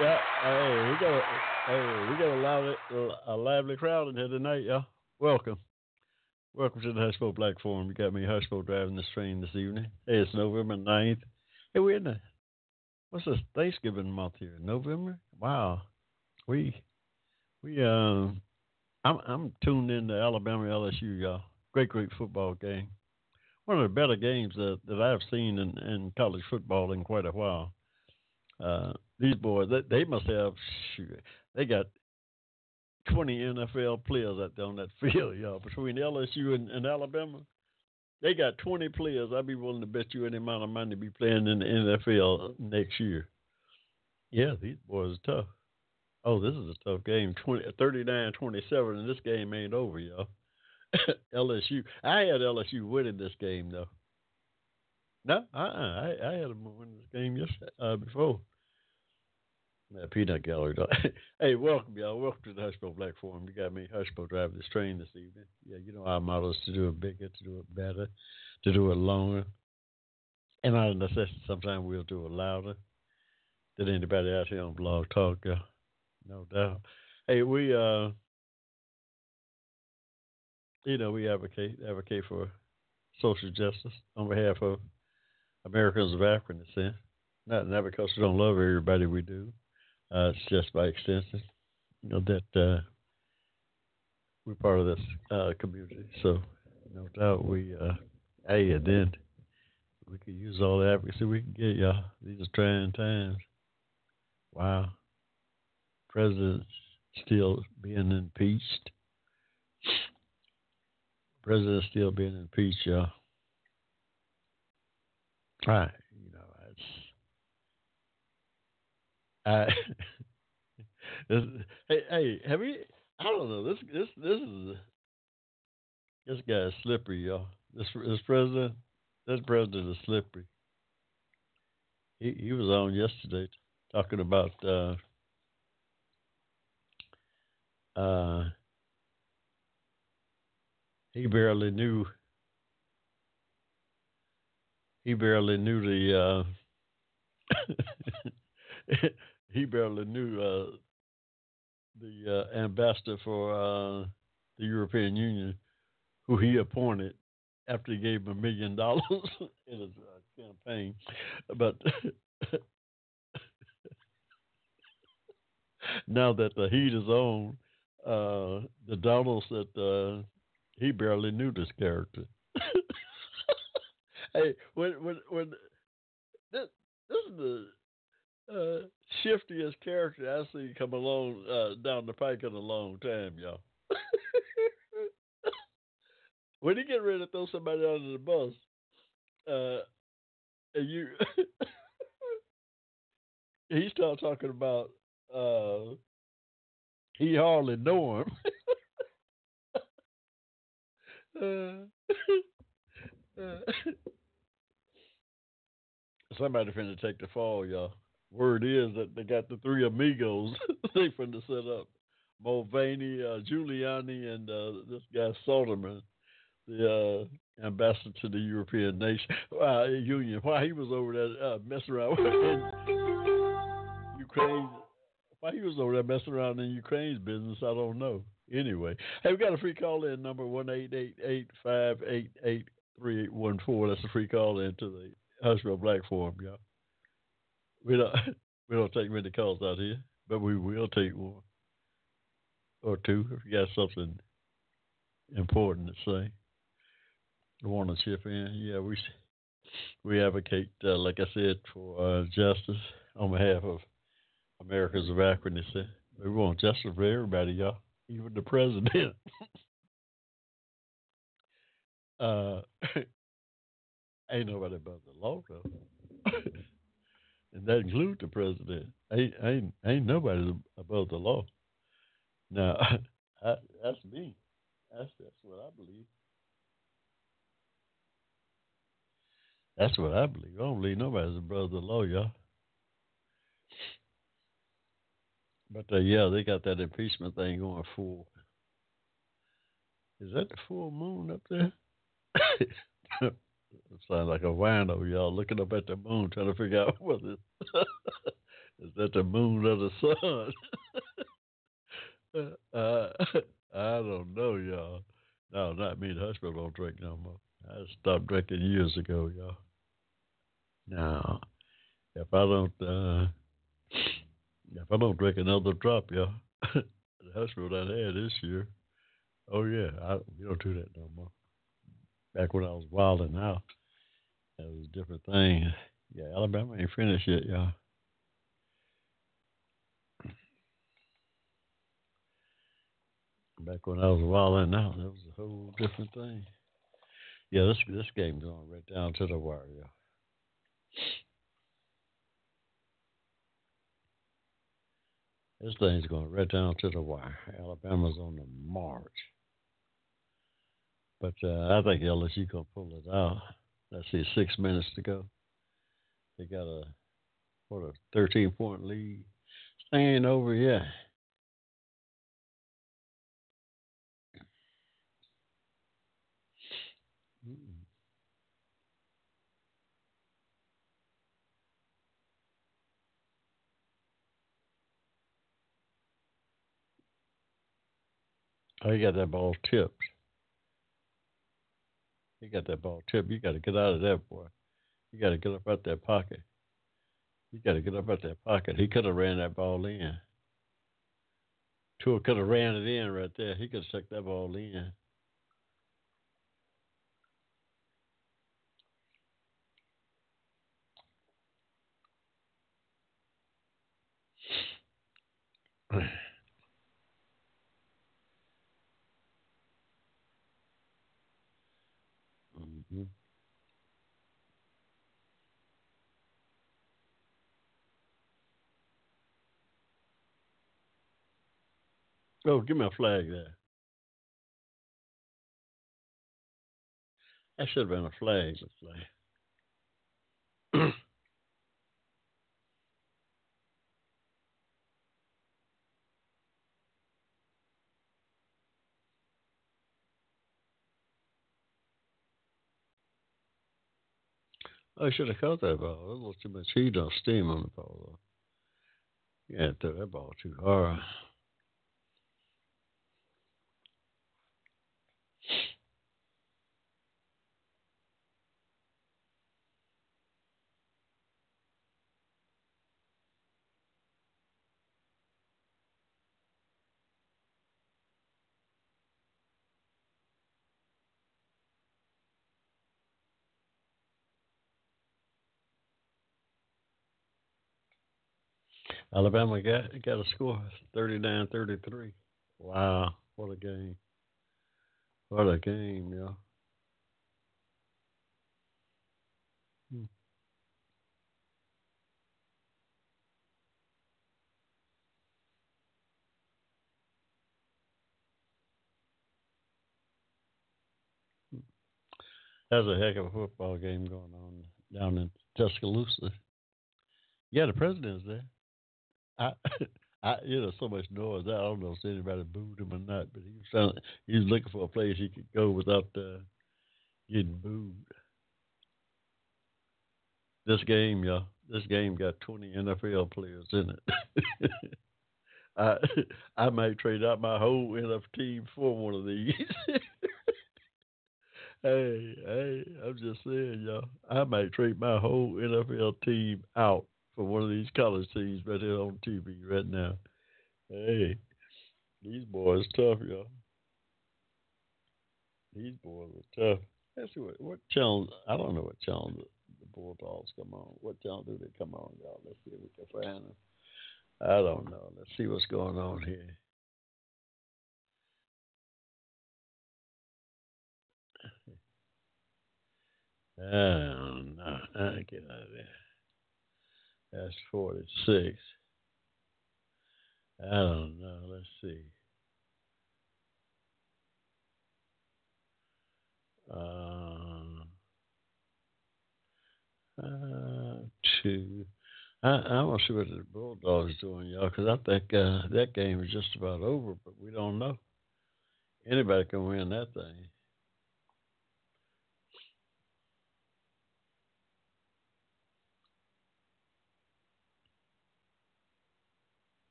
Yeah, hey, we got a, hey, we got a lively, a lively crowd in here tonight, y'all. Welcome, welcome to the Hushmo Black Forum. You got me Hushmo driving this train this evening. Hey, it's November 9th. Hey, we're in the what's this Thanksgiving month here? November? Wow, we we um, I'm I'm tuned in to Alabama LSU, y'all. Great, great football game. One of the better games that, that I've seen in, in college football in quite a while. Uh, these boys, they, they must have, shoot, they got 20 NFL players out there on that field, y'all. Between LSU and, and Alabama, they got 20 players. I'd be willing to bet you any amount of money to be playing in the NFL next year. Yeah, these boys are tough. Oh, this is a tough game. 20, 39-27, and this game ain't over, y'all. LSU. I had LSU winning this game though. No, uh-uh. I I had them winning this game yesterday uh, before. Peanut gallery. hey, welcome y'all. Welcome to the Hushmo Black Forum. You got me Hushmo driving this train this evening. Yeah, you know our motto is to do it bigger, to do it better, to do it longer, and out of necessity, sometimes we'll do it louder than anybody out here on Blog Talk. No doubt. Hey, we uh you know, we advocate advocate for social justice on behalf of Americans of African descent. Not, not because we don't love everybody we do. Uh, it's just by extension, you know, that uh, we're part of this uh, community. So, no doubt we, uh, hey, and then we could use all the advocacy we can get, y'all. These are trying times. Wow. President still being impeached president still being impeached, y'all. Right, know, this, hey, hey, have you? I don't know. This, this, this is this guy is slippery, y'all. This, this president, this president is slippery. He, he was on yesterday talking about uh, uh, he barely knew he barely knew the uh, he barely knew uh, the uh, ambassador for uh, the European Union who he appointed after he gave him a million dollars in his uh, campaign but now that the heat is on uh, the Donalds that he barely knew this character. hey, when when when this this is the uh, shiftiest character I see come along uh, down the pike in a long time, y'all. when he get ready to throw somebody under the bus, uh, and you he start talking about uh, he hardly know him. Uh, somebody finna take the fall, y'all. Word is that they got the three amigos they finna set up. Mulvaney, uh, Giuliani, and uh, this guy Soderman, the uh, ambassador to the European nation uh, Union. Why he was over there uh, messing around in Ukraine? Why he was over there messing around in Ukraine's business? I don't know. Anyway, hey, we got a free call in number one eight eight eight five eight eight three eight one four. That's a free call in to the Hushmo Black Forum, y'all. We don't we don't take many calls out here, but we will take one or two if you got something important to say. Want to chip in? Yeah, we we advocate, uh, like I said, for uh, justice on behalf of Americans of African descent. We want justice for everybody, y'all even the president. uh, ain't nobody above the law though. And that includes the president. Ain't ain't ain't nobody above the law. Now, I, that's me. That's that's what I believe. That's what I believe. I don't believe nobody's above the law, y'all. But uh, yeah, they got that impeachment thing going full. Is that the full moon up there? sounds like a wino, y'all, looking up at the moon trying to figure out whether is that the moon or the sun. uh, I don't know, y'all. No, not me. The Hushmo don't drink no more. I stopped drinking years ago, y'all. Now, if I don't, uh, if I don't drink another drop, y'all, the hospital I had this year. Oh yeah, I, we don't do that no more. Back when I was wilding out, that was a different thing. Yeah, Alabama ain't finished yet, y'all. Back when I was wilding out, that was a whole different thing. Yeah, this this game's going right down to the wire, y'all. This thing's going right down to the wire. Alabama's on the march. But uh, I think LSU to pull it out. Let's see, six minutes to go. They got a, what, a 13 point lead. Ain't over yet. Oh, you got that ball tipped. You got that ball tipped. You got to get out of there, boy. You got to get up out that pocket. You got to get up out that pocket. He could have ran that ball in. Tua could have ran it in right there. He could have stuck that ball in. Mm-hmm. Oh, give me a flag there. That should have been a flag. A flag. I should have caught that ball. A little too much heat on steam on the ball. Though. You that ball too hard. Alabama got got a score 39-33. Wow, what a game. What a game, y'all. Hmm. That's a heck of a football game going on down in Tuscaloosa. Yeah, the president's there. I, I, you know, so much noise. I don't know if anybody booed him or not, but he was trying, he was looking for a place he could go without uh, getting booed. This game, y'all, this game got 20 NFL players in it. I, I might trade out my whole NFL team for one of these. hey, hey, I'm just saying, y'all. I might trade my whole NFL team out for one of these college teams right here on TV right now. Hey, these boys tough, y'all. These boys are tough. Let's see what, what channel. I don't know what channel the, the Bulldogs come on. What channel do they come on, y'all? Let's see if we can find them. I don't know. Let's see what's going on here. Ah. uh, get out of there. That's 46. I don't know. Let's see. Uh, uh, two. I, I want to see what the Bulldogs doing, y'all, because I think uh, that game is just about over, but we don't know. Anybody can win that thing.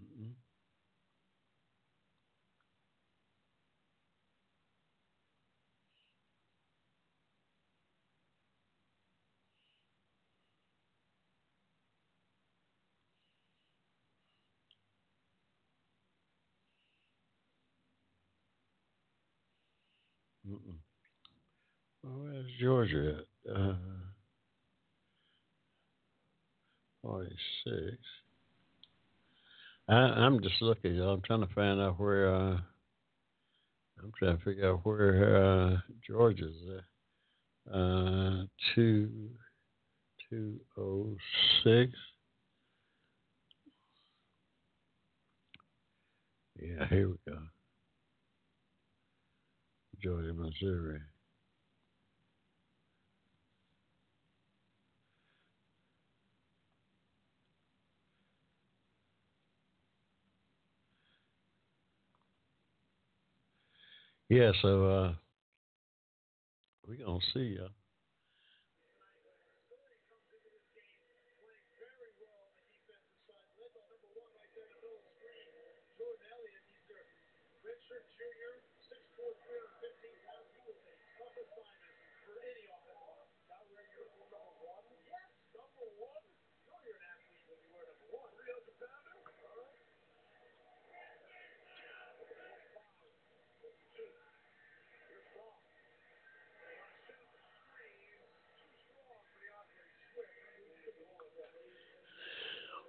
Mm-mm. Mm-mm. Where's Georgia at? Uh, 46. I, I'm just looking. I'm trying to find out where, uh, I'm trying to figure out where uh, Georgia's at. Uh, two, two oh six. Yeah, here we go. Georgia, Missouri. Yeah, so uh, we're going to see ya.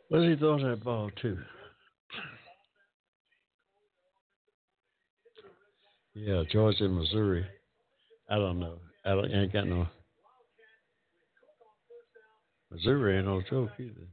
What's he throwing that ball to? Yeah, Georgia, Missouri. I don't know. I don't, ain't got no. Missouri ain't no joke either.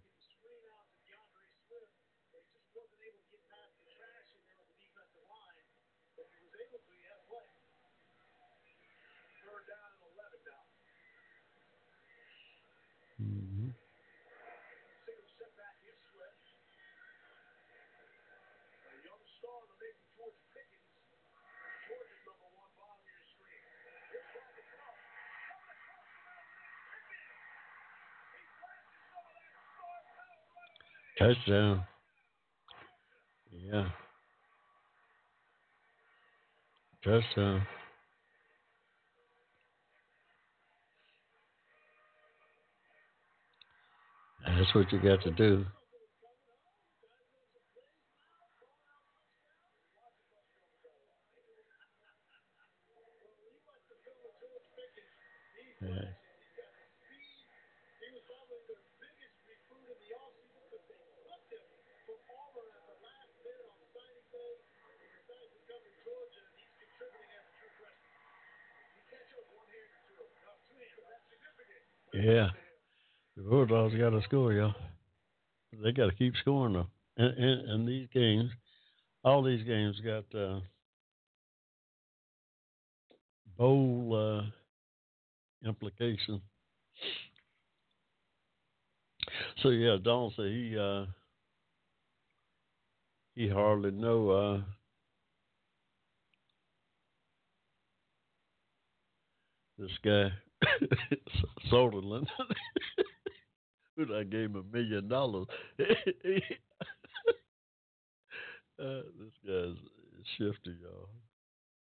Touchdown. Yeah. Touchdown. That's what you got to do. Yeah. The Bulldogs got to score, y'all. They got to keep scoring, though. And, and, and these games, all these games got uh, bowl uh, implication. So yeah, Donald said he uh, he hardly know uh, this guy Sondland, who I gave him a million dollars. uh, this guy's shifty, y'all.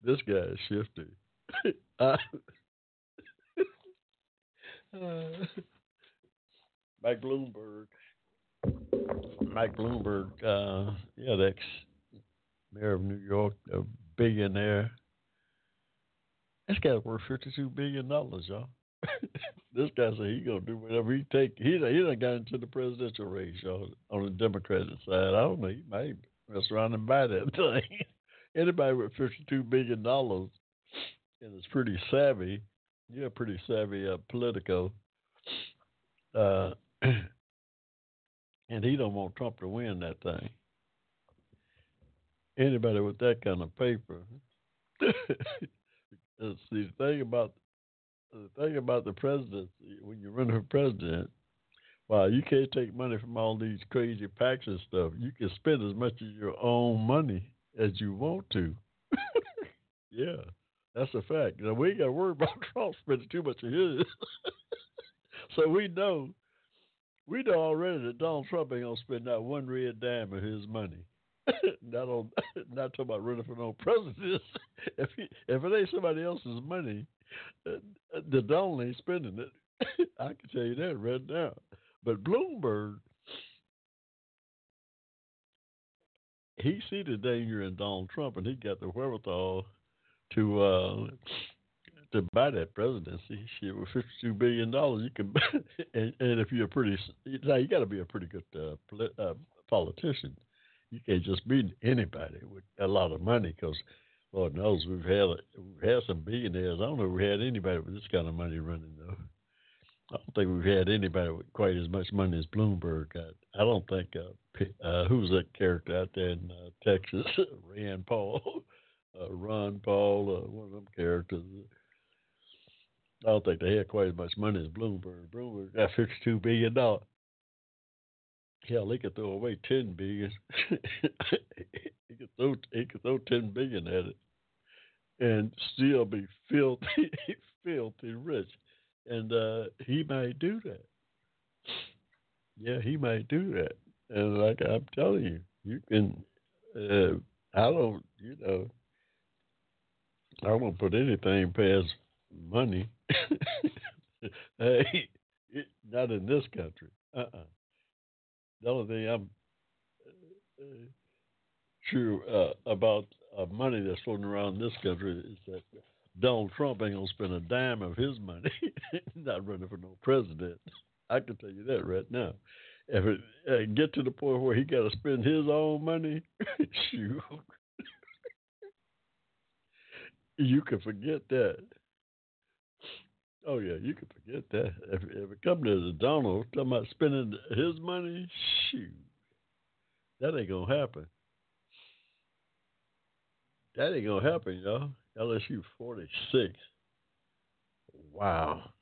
This guy is shifty. Uh, Mike Bloomberg. Mike Bloomberg, uh, yeah, the ex mayor of New York, a billionaire. This guy's worth fifty-two billion dollars, y'all. this guy said he gonna do whatever he take. He he done got into the presidential race on, on the Democratic side. I don't know. He might mess around and buy that thing. Anybody with fifty-two billion dollars and is pretty savvy, you're a pretty savvy uh, politico. Uh, and he don't want Trump to win that thing. Anybody with that kind of paper. See the thing about the thing about the presidency when you run for president, wow, you can't take money from all these crazy PACs and stuff. You can spend as much of your own money as you want to. yeah, that's a fact. Now, we ain't got to worry about Trump spending too much of his. so we know, we know already that Donald Trump ain't gonna spend not one red dime of his money. not on, not talking about running for no president. if he, if it ain't somebody else's money, uh, the Donald ain't spending it. I can tell you that right now. But Bloomberg, he see the danger in Donald Trump, and he got the wherewithal to uh, to buy that presidency. Shit, with fifty-two billion dollars, you can. and, and if you're pretty, now you got to be a pretty good uh, polit, uh, politician you can't just be anybody with a lot of money because Lord knows we've had we've had some billionaires. I don't know if we had anybody with this kind of money running though. I don't think we've had anybody with quite as much money as Bloomberg got. I don't think uh, uh, who's that character out there in uh, Texas, Rand Paul, uh, Ron Paul, uh, one of them characters. I don't think they had quite as much money as Bloomberg. Bloomberg got fifty-two billion dollars. Hell, he could throw away ten billion. he could throw he could throw ten billion at it, and still be filthy, filthy rich. And uh, he might do that. Yeah, he might do that. And like I'm telling you, you can. Uh, I don't, you know, I won't put anything past money. hey, it, not in this country. Uh uh-uh. The only thing I'm uh, sure uh, about uh, money that's floating around this country is that Donald Trump ain't gonna spend a dime of his money not running for no president. I can tell you that right now. If it uh, get to the point where he got to spend his own money, shoot, you can forget that. Oh yeah, you can forget that. If, if it comes to Donald talking about spending his money, shoot, that ain't gonna happen. That ain't gonna happen, y'all. LSU forty six. Wow.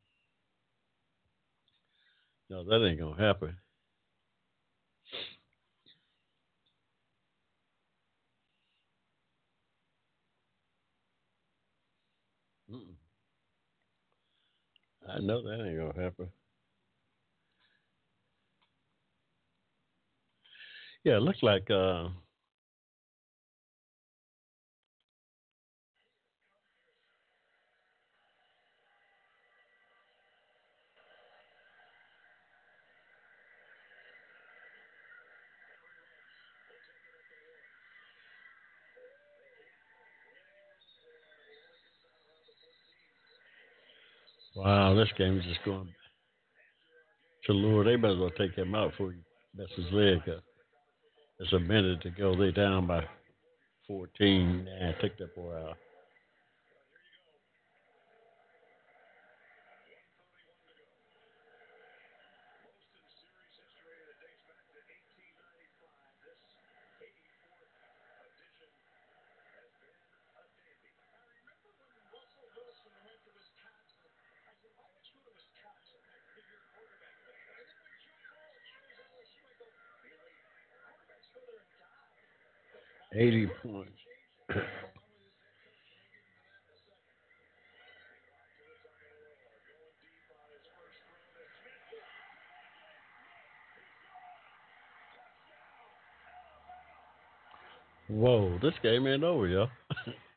No, that ain't gonna happen. Mm-mm. I know that ain't gonna happen. Yeah, it looks like uh, Wow, this game is just going to Lord. They better well take him out before he messes leg up. It's a minute to go. They down by 14. Nah, take that boy out. Eighty points. Whoa, this game ain't over, yo.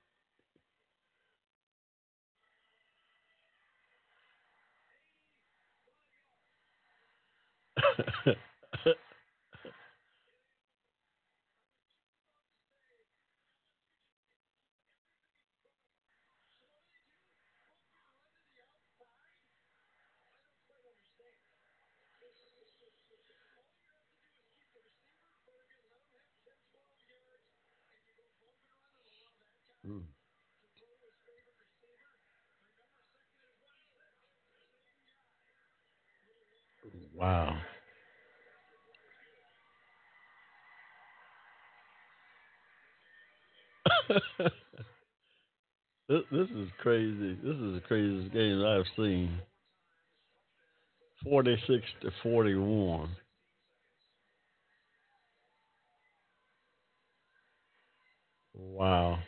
crazy. This is the craziest game I've seen. 46 to 41. Wow.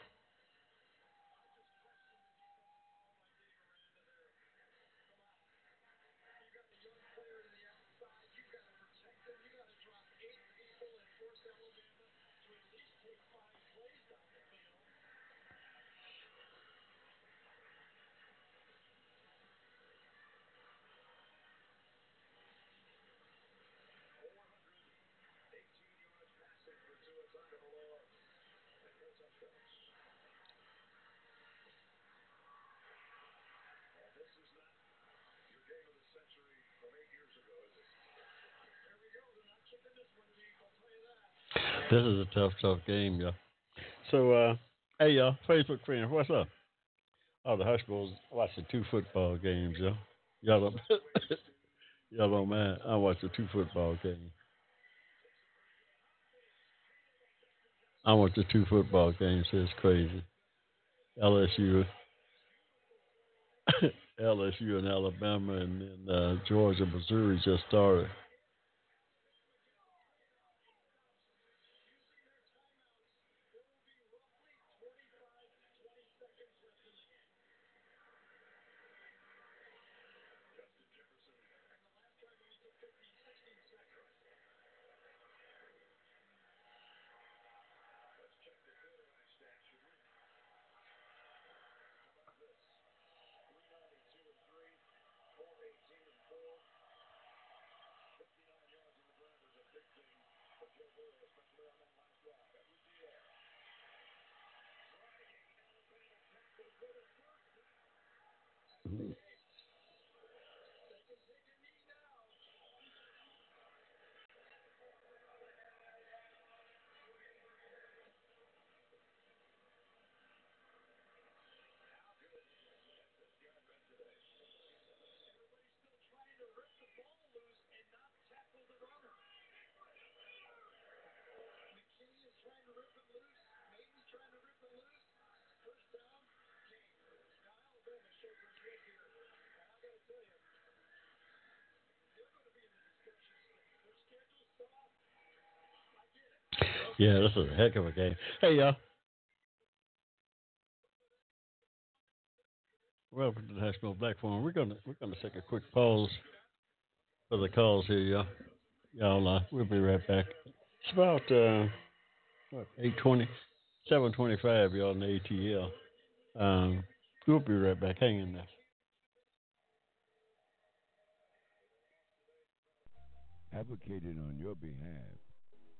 This is a tough, tough game, y'all. So, uh, hey, y'all, Facebook friends, what's up? Oh, the Hushmo's watching two football games, y'all. Y'all don't, y'all don't mind. I watch the two football games. I watch the two football games. It's crazy. LSU, LSU and Alabama, and then uh, Georgia, Missouri just started. Yeah, this is a heck of a game. Hey, y'all. Welcome to the National Black Forum. We're gonna we're gonna take a quick pause for the calls here, y'all. Y'all, uh, we'll be right back. It's about uh, what y'all in the ATL. Um, we'll be right back. Hang in there. Advocated on your behalf.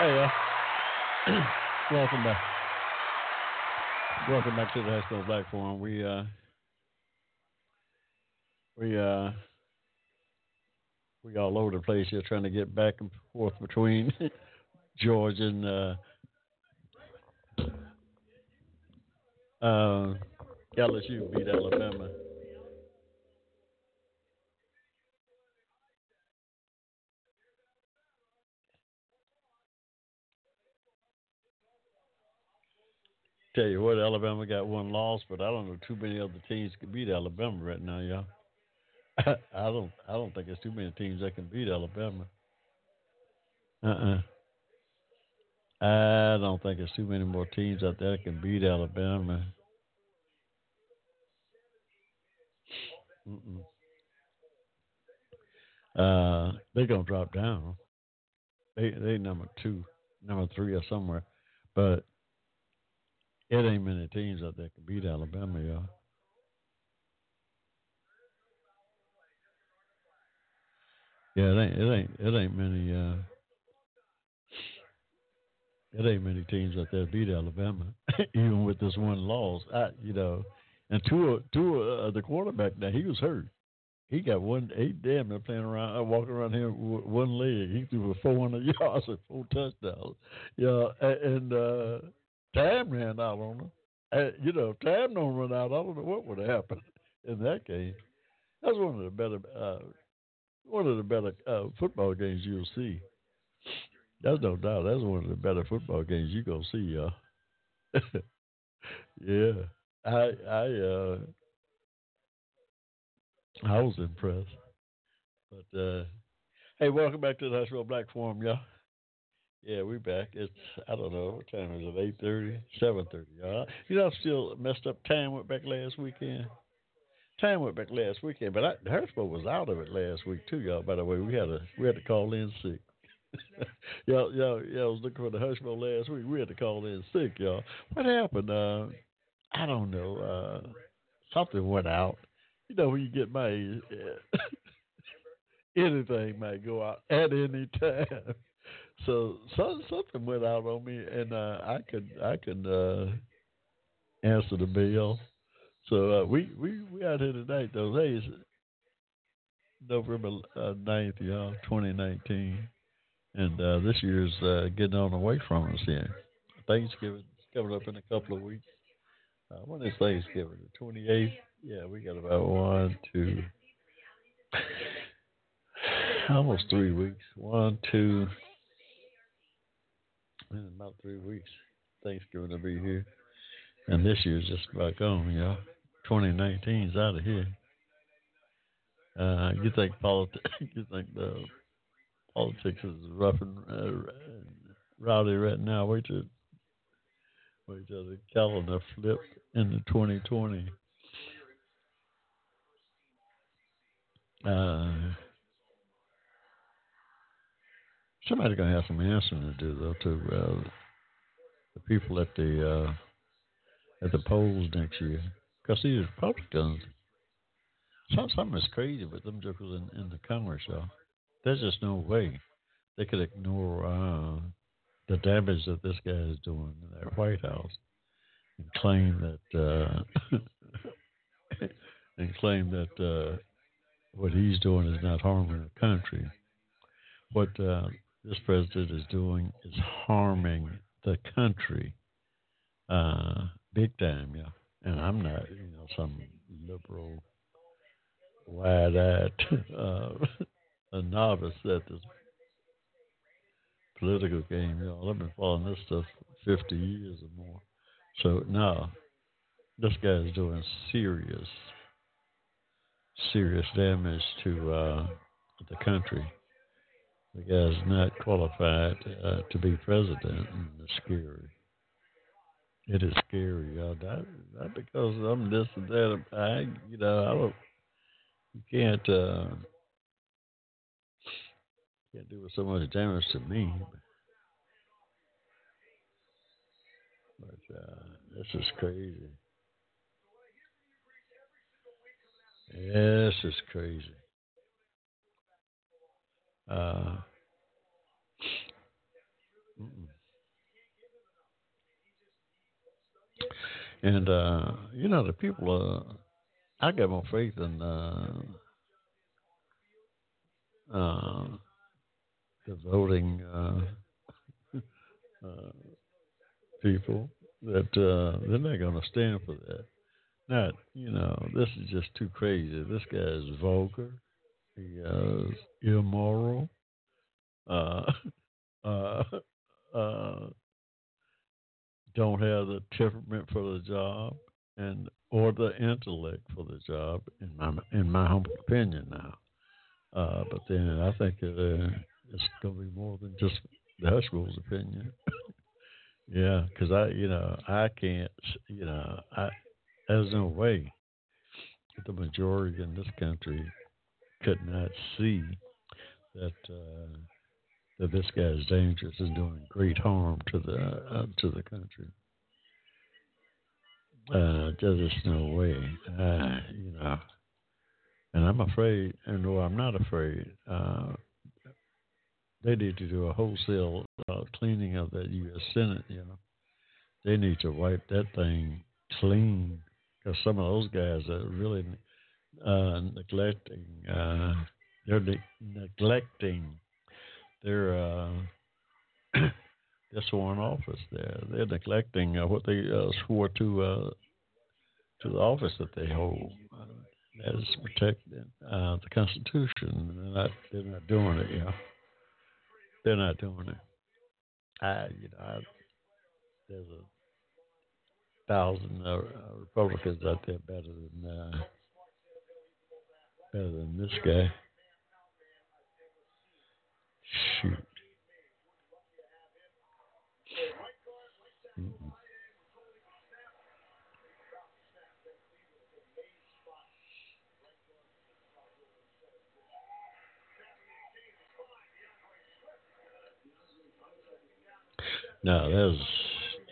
Hey, uh, welcome back. Welcome back to the Hushmo Black Forum. We uh, we uh, we all over the place here trying to get back and forth between Georgia and uh, uh, LSU beat Alabama. Tell you what, Alabama got one loss, but I don't know too many other teams can beat Alabama right now, y'all. I don't, I don't think there's too many teams that can beat Alabama. Uh-uh. I don't think there's too many more teams out there that can beat Alabama. Uh, they're gonna drop down. They they number two, number three, or somewhere, but it ain't many teams out there can beat Alabama, y'all. Yeah, it ain't it ain't it ain't many uh it ain't many teams out there beat Alabama, even with this one loss. I, you know, and two two uh, the quarterback now he was hurt. He got one eight damn near playing around, uh, walking around here with one leg. He threw for 400 yards and four touchdowns. Yeah, and uh, Tam ran out on. Uh, you know, Tam don't run out. I don't know what would happen in that game. That's one of the better, uh, one of the better uh, football games you'll see. That's no doubt. That's one of the better football games you gonna see, y'all. yeah, I I uh I was impressed. But uh hey, welcome back to the Hushmo Black Forum, y'all. Yeah, we're back. It's I don't know what time is it? Eight thirty, seven thirty. Y'all. You know, I'm still messed up. Time went back last weekend. Time went back last weekend, but I, was out of it last week too, y'all. By the way, we had a we had to call in sick. y'all, y'all, y'all was looking for the Hushmo last week. We had to call in sick, y'all. What happened? Uh, I don't know. Uh, something went out. You know, when you get my age, anything might go out at any time. So, so something went out on me, and uh, I could I could uh, answer the bell. So uh, we we we out here tonight though. Hey, November uh, 9th, y'all, 2019 and uh, this year's uh, getting on away from us here. Thanksgiving is coming up in a couple of weeks. Uh, when is Thanksgiving? The 28th? Yeah, we got about one, two, almost three weeks. One, two, in about three weeks. Thanksgiving will be here. And this year's just about gone, y'all. 2019's out of here. Uh, you think politics? You think the politics is rough and uh, rowdy right now. Wait till wait till the calendar flip into 2020. Uh, somebody's gonna have some answering to do though to uh, the people at the uh, at the polls next year, because these Republicans. Something is crazy with them jokers in, in the Congress, y'all. There's just no way they could ignore uh, the damage that this guy is doing in that White House and claim that uh, and claim that uh, what he's doing is not harming the country. What uh, this president is doing is harming the country uh, big time, yeah. And I'm not, you know, some liberal, wide-eyed uh, a novice at this political game. You know, I've been following this stuff for 50 years or more. So now, this guy is doing serious, serious damage to uh, the country. The guy's not qualified uh, to be president, and it's scary. It is scary, y'all. Not, not because I'm this and that. I, you know, I don't. You can't. Uh, can't do so much damage to me. But uh, this is crazy. This is crazy. Uh, And uh, you know the people. Uh, I got more faith in uh, uh, the voting uh, uh, people that uh, they're not going to stand for that. Not, you know, this is just too crazy. This guy is vulgar. He is immoral. Don't have the temperament for the job and or the intellect for the job in my in my humble opinion now. Uh, but then I think uh, it's going to be more than just the Hushmo's opinion. yeah, because I, you know, I can't, you know, I there's no way the majority in this country could not see that uh, that this guy is dangerous and doing great harm to the uh, to the country. Uh, there's no way, uh, you know. And I'm afraid, and no, I'm not afraid. Uh, they need to do a wholesale uh, cleaning of that U.S. Senate. You know, they need to wipe that thing clean because some of those guys are really uh, neglecting. Uh, they're ne- neglecting their uh, their sworn office. There, they're neglecting uh, what they uh, swore to uh, to the office that they hold. That is protecting uh, the Constitution. They're not, they're not doing it. Know, they're not doing it. I, you know, I, there's a thousand uh, Republicans out there better than better than this guy. Shoot. Mm-mm. No, there's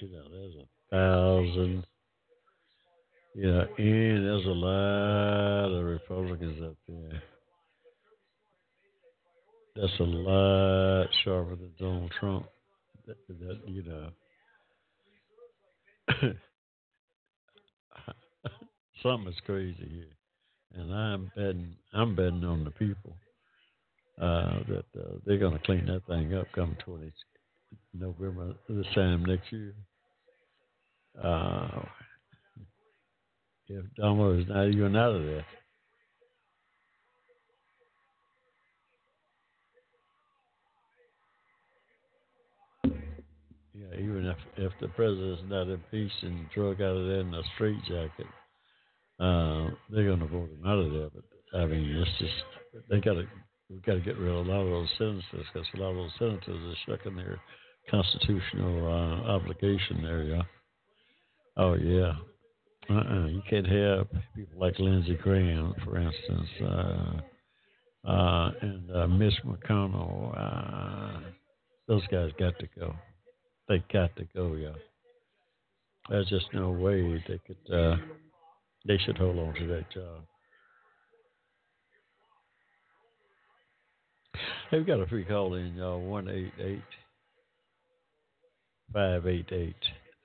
you know there's a thousand. You know, and there's a lot of up there. That's a lot sharper than Donald Trump. That, that you know, something is crazy here, and I'm betting I'm betting on the people uh, that uh, they're going to clean that thing up come 20, November this time next year. Uh, if Donald is not even out of there. Even if if the president's not impeached and drug out of there in a straitjacket, uh, they're going to vote him out of there. But I mean, it's just they got to we've got to get rid of a lot of those senators because a lot of those senators are shucking their constitutional uh, obligation there. Yeah. Oh yeah. Uh-uh. You can't have people like Lindsey Graham, for instance, uh, uh, and uh, Mitch McConnell. Uh, those guys got to go. They got to go, yeah. There's just no way they could. Uh, they should hold on to that job. Hey, we've got a free call in, y'all. 188 588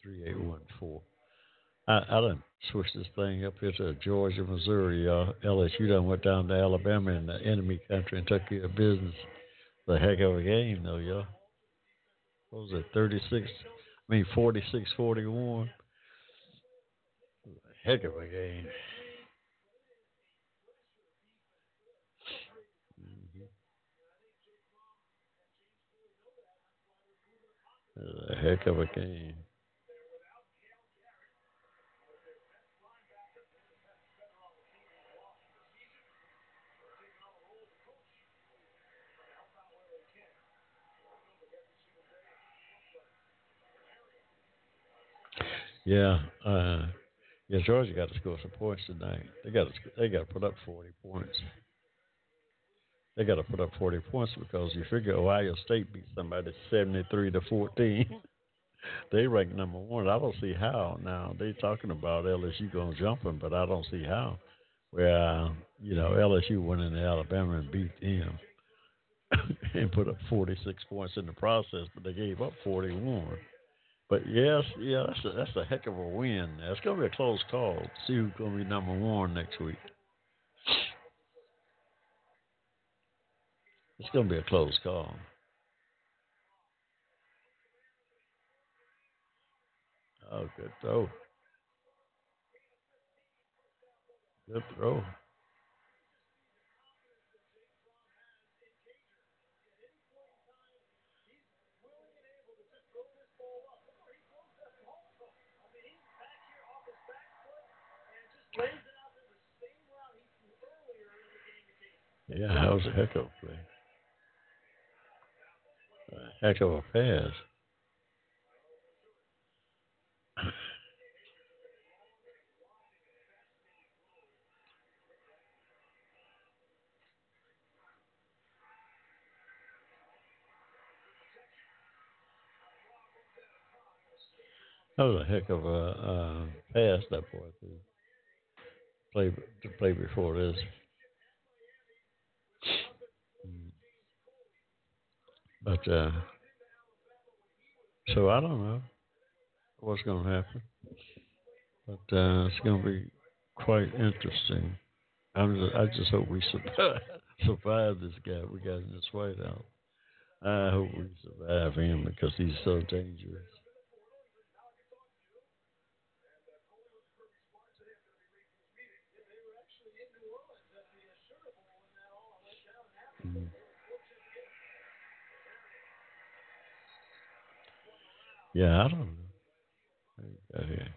3814. I, I done switched this thing up here to Georgia, Missouri. Uh, LSU done went down to Alabama in the enemy country and took care of business. The heck of a game, though, y'all. What was it, 36? I mean, 46 41. Heck of a game. A heck of a game. Yeah, uh, yeah. Georgia got to score some points tonight. They got to they got to put up forty points. They got to put up forty points because you figure Ohio State beat somebody seventy three to fourteen. they rank number one. I don't see how. Now they talking about LSU going jumping, but I don't see how. Where uh, you know LSU went into Alabama and beat them and put up forty six points in the process, but they gave up forty one. But yes, yeah, that's a, that's a heck of a win. It's going to be a close call. See who's going to be number one next week. It's going to be a close call. Oh, good throw. Good throw. Yeah, that was a heck of a play. A heck of a pass. That was a heck of a uh, pass that boy threw. Play to play before this. But uh, so I don't know what's going to happen, but uh, it's going to be quite interesting. I'm just, I just hope we survive, survive this guy we got in this White House. I hope we survive him because he's so dangerous. Mm. Yeah, I don't know. Here?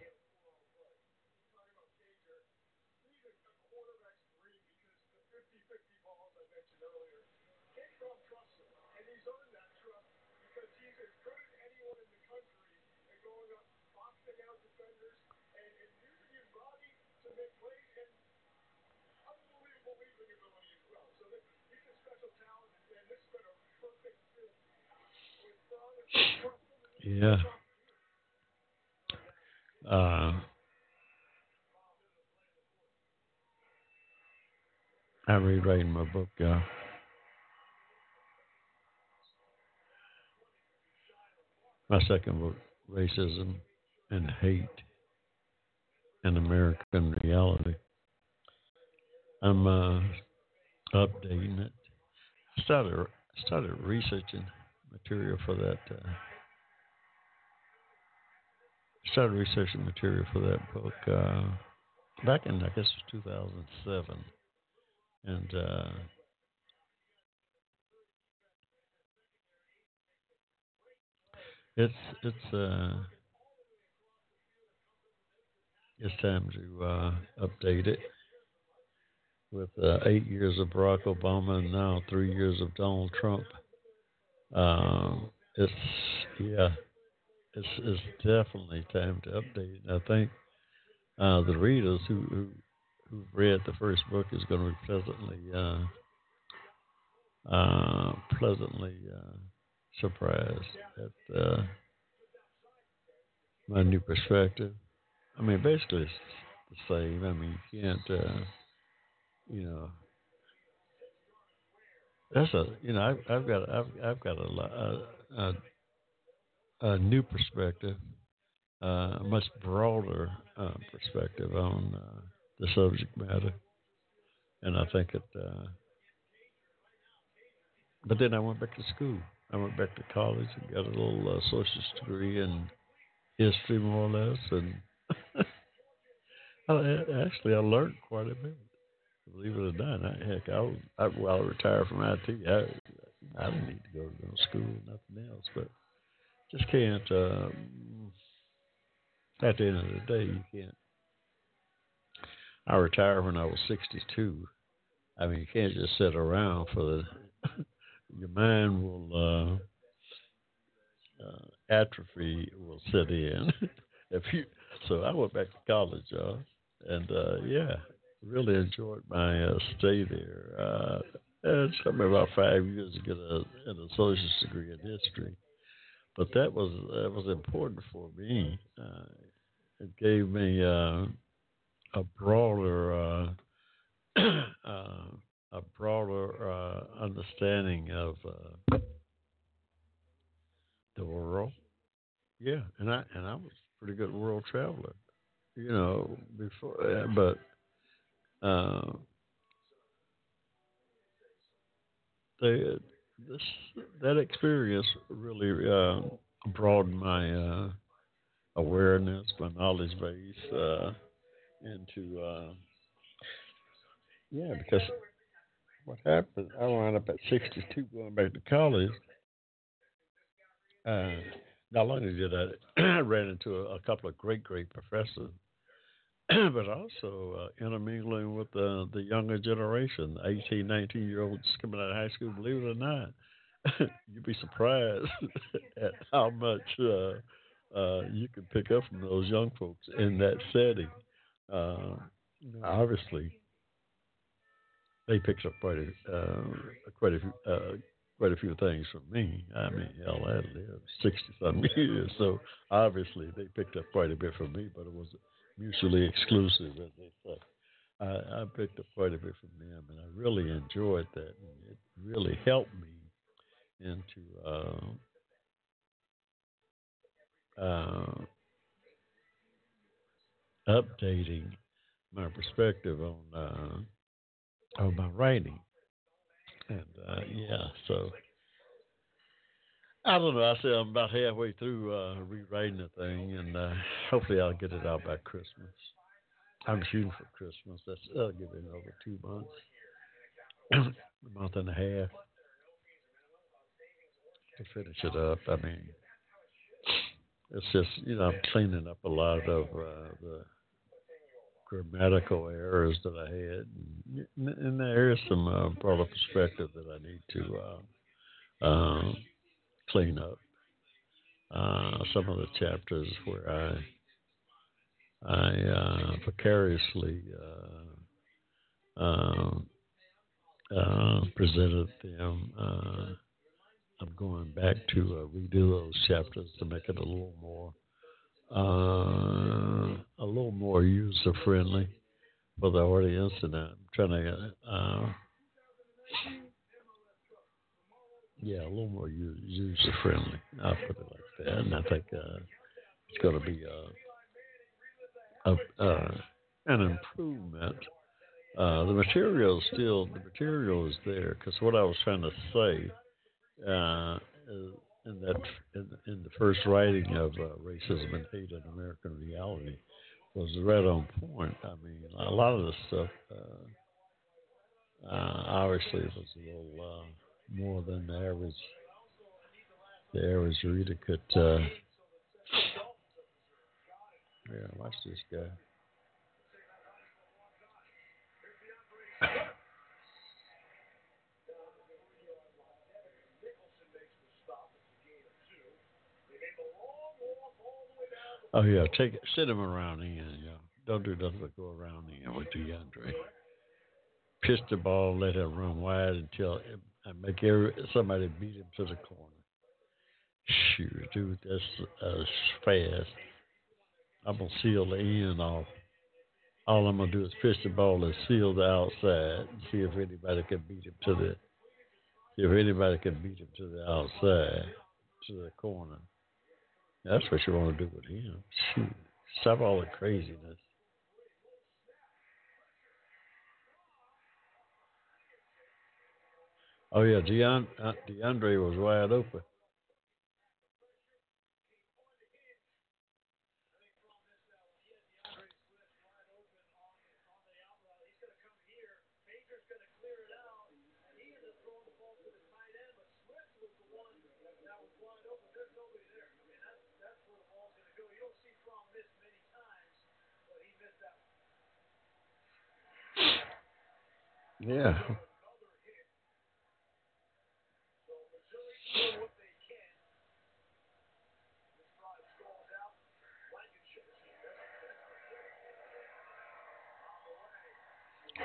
Yeah. Uh, I'm rewriting my book, uh, my second book, Racism and Hate in American Reality. I'm uh, updating it. I Started started researching material for that. Uh, started researching material for that book uh, back in I guess 2007, and uh, it's it's uh, it's time to uh, update it with uh, eight years of Barack Obama and now three years of Donald Trump. Um, it's yeah, it's it's definitely time to update. And I think uh, the readers who who who read the first book is going to be pleasantly uh, uh, pleasantly uh, surprised at uh, my new perspective. I mean, basically it's the same. I mean, you can't, uh, you know. That's a you know I've, I've got I've I've got a, a, a a new perspective, uh, a much broader uh, perspective on uh, the subject matter, and I think it. Uh, but then I went back to school. I went back to college and got a little uh, associate's degree in history, more or less, and I, actually I learned quite a bit. Believe it or not, I, heck, I, was, I well, I retired from IT. I I didn't need to go to no school, nothing else, but just can't. Uh, at the end of the day, you can't. I retired when I was 62. I mean, you can't just sit around for the. your mind will uh, uh, atrophy will set in if you. So I went back to college, y'all, and uh, yeah, really enjoyed my uh, stay there. Uh, it took me about five years to get a, an associate's degree in history but that was that was important for me. Uh, it gave me uh, a broader uh, uh a broader uh, understanding of the world. yeah, and I and I was a pretty good world traveler, you know, before. Uh, but they this that experience really uh, broadened my uh, awareness, my knowledge base uh, into uh, yeah, because what happened? I wound up at 62 going back to college. Uh, not only did I, I ran into a, a, couple of great, great professors, but also uh, intermingling with the, the younger generation, 18, 19 year olds coming out of high school. Believe it or not, you'd be surprised at how much uh, uh, you can pick up from those young folks in that setting. Uh, obviously, they picked up quite a uh, quite a few uh, quite a few things from me. I mean, hell, I lived sixty something years, so obviously they picked up quite a bit from me, but it was mutually exclusive, as they say. I, I picked up quite a bit from them, and I really enjoyed that. And it really helped me into uh, uh, updating my perspective on uh, of my writing. And uh, yeah, so I don't know. I say I'm about halfway through uh, rewriting the thing, and uh, hopefully I'll get it out by Christmas. I'm shooting for Christmas. That's I'll give it over two months, a month and a half to finish it up. I mean, it's just you know I'm cleaning up a lot of uh, the grammatical errors that I had, and, and there is some uh, broader perspective that I need to uh, uh, clean up. Uh, some of the chapters where I I uh, vicariously uh, um, presented them. I'm going back to redo those chapters to make it a little more uh, a little more user friendly for the audience, and I'm trying to, uh, yeah, a little more user friendly. I'll put it like that, and I think uh, it's going to be a, a, uh, an improvement. Uh, the material is still the material is there because what I was trying to say uh, in that in, in the first writing of uh, racism and hate in American reality was right on point. I mean, a lot of the stuff uh, uh, obviously was a little uh, more than the average the average reader could. Uh, yeah, watch this guy. Oh yeah, take it, sit him around in. Yeah, don't do nothing but go around in with DeAndre. Pitch the ball, let him run wide until and make every somebody beat him to the corner. Shoot, dude, that's uh, fast. I'm gonna seal the end off. All I'm gonna do is pitch the ball and seal the outside and see if anybody can beat him to the. See if anybody can beat him to the outside, to the corner. That's what you want to do with him. Shoot. Stop all the craziness. Oh yeah, Deon, uh, DeAndre was wide open. Yeah.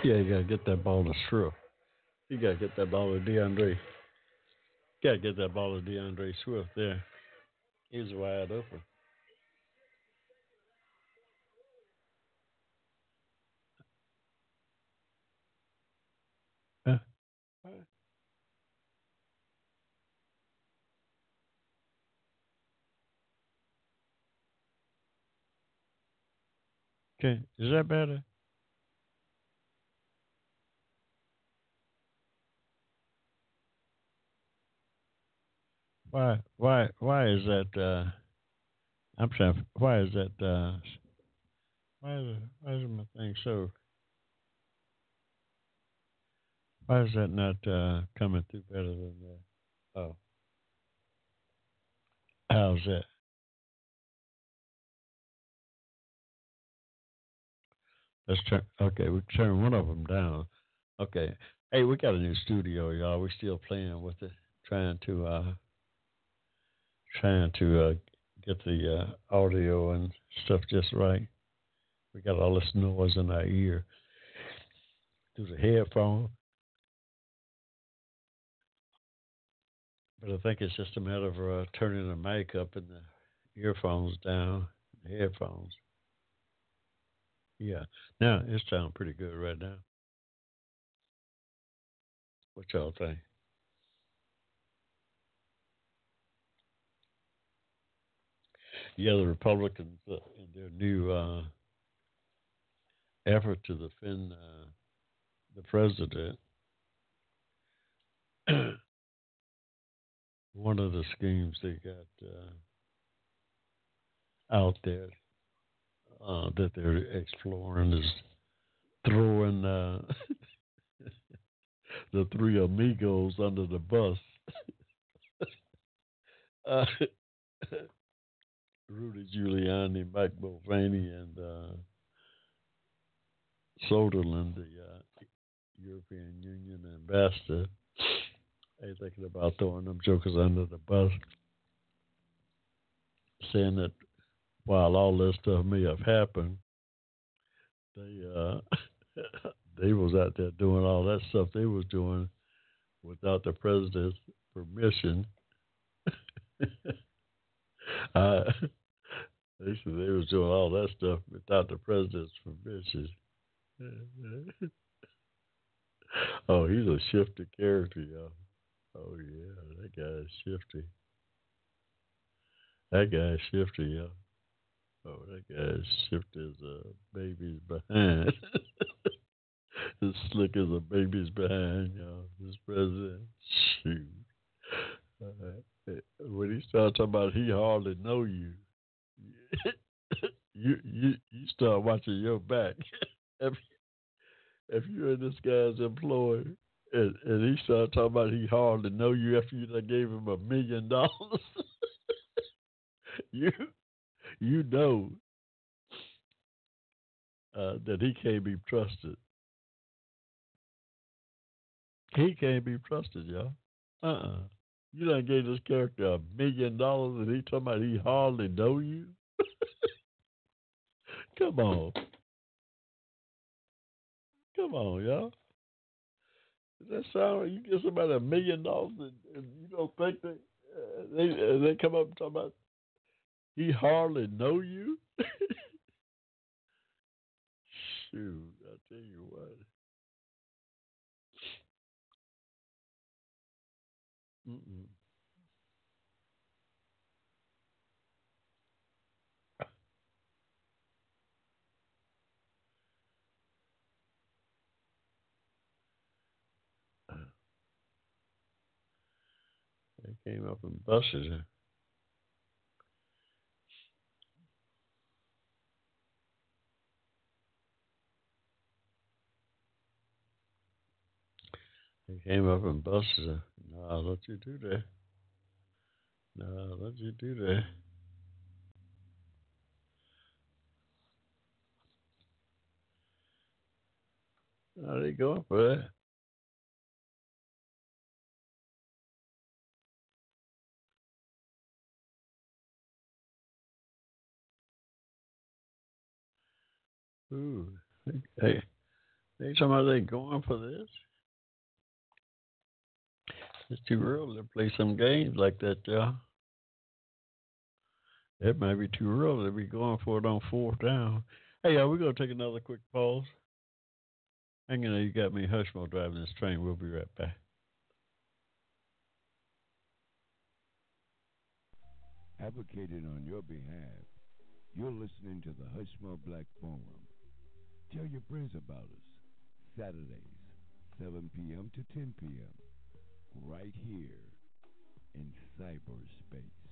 Yeah, you gotta get that ball to Swift. You gotta get that ball to DeAndre. You gotta get that ball to DeAndre Swift there. He's wide open. Okay, is that better? Why? Why? Why is that? Uh, I'm sorry. why is that? Uh, why is why is my thing so? Why is that not uh, coming through better than that? Oh, how's that? Let's turn. Okay, we turn one of them down. Okay. Hey, we got a new studio, y'all. We're still playing with it, trying to uh, trying to uh, get the uh, audio and stuff just right. We got all this noise in our ear through the headphone. But I think it's just a matter of uh, turning the mic up and the earphones down, the headphones. Yeah. Now it's sounding pretty good right now. What y'all think? Yeah, the Republicans uh, in their new uh, effort to defend uh, the president. One of the schemes they got uh, out there uh, that they're exploring is throwing uh, the three amigos under the bus. Rudy Giuliani, Mike Mulvaney, and uh, Sondland, the uh, European Union ambassador, they thinking about throwing them jokers under the bus, saying that while all this stuff may have happened, they uh, they was out there doing all that stuff they was doing without the president's permission. uh, they said they was doing all that stuff without the president's permission. oh, he's a shifty character, y'all. Oh yeah, that guy's shifty. That guy's shifty, y'all. Oh, that guy's shifty as a baby's behind. as slick as a baby's behind, y'all. This president, shoot. Uh, when he started talking about he hardly know you, you you you start watching your back. if, if you're in this guy's employ and, and he started talking about he hardly know you after you done gave him a million dollars, you you know uh, that he can't be trusted. He can't be trusted, y'all. Uh uh-uh. uh You done gave this character a million dollars and he talking about he hardly know you? Come on. Come on, y'all. Does that sound like you get somebody a million dollars and, and you don't think they uh, they uh, they come up and talk about he hardly know you? Shoot, I tell you what. Mm-mm. They came up and busted her. They came up and busted her. No, don't you do that. No, don't you do that. No, they going for that. Ooh, hey, they going for this? It's too early to play some games like that, y'all. It might be too early to be going for it on fourth down. Hey, y'all, we're going to take another quick pause. Hang on, you got me Hushmo driving this train. We'll be right back. Advocated on your behalf, you're listening to the Hushmo Black Forum Tell your friends about us. Saturdays, 7 p.m. to 10 p.m. Right here in cyberspace.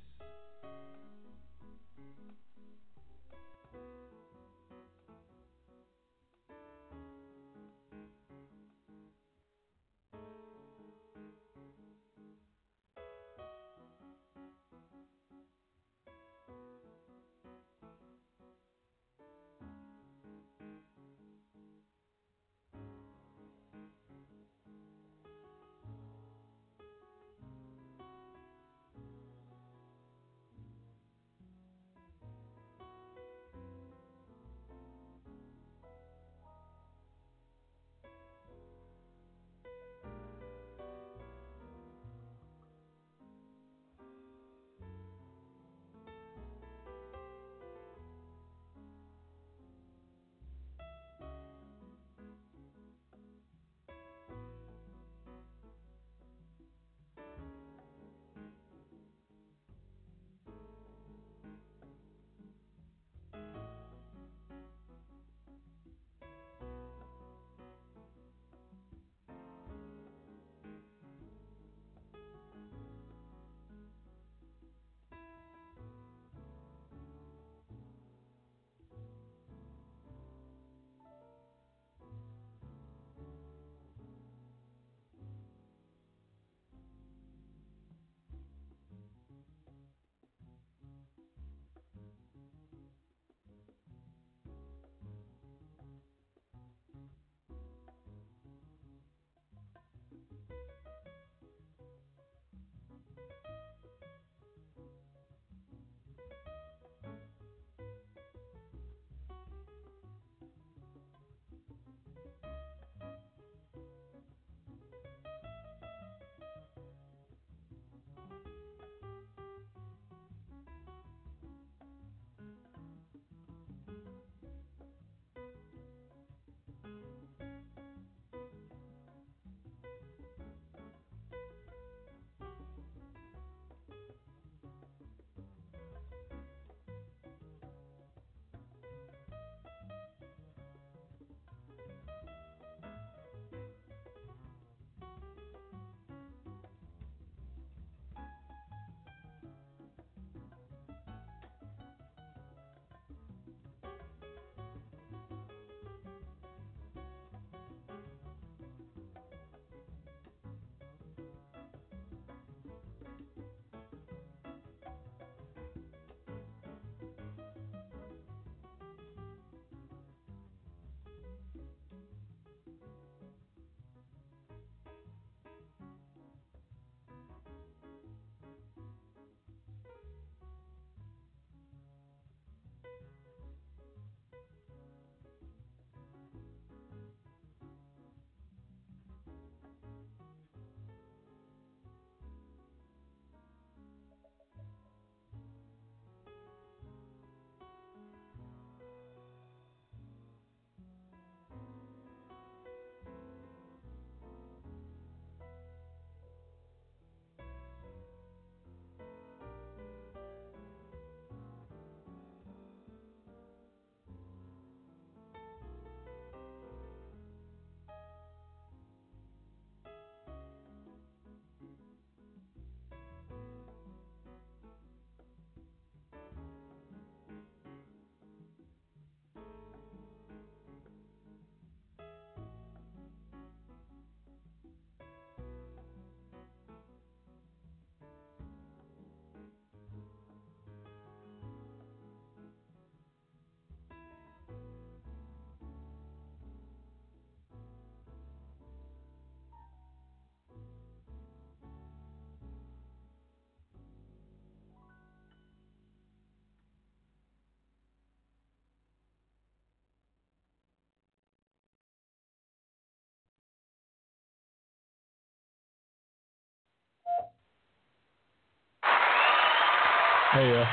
Hey, uh,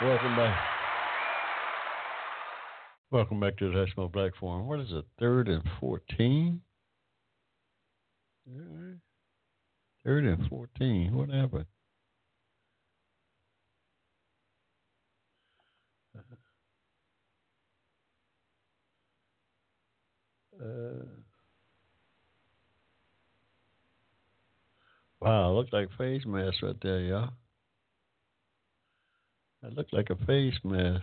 welcome back. Welcome back to the Hushmo Black Forum. What is it, third and 14? Third and 14. What happened? Uh, wow, looks like face mask right there, y'all. That looked like a face mask.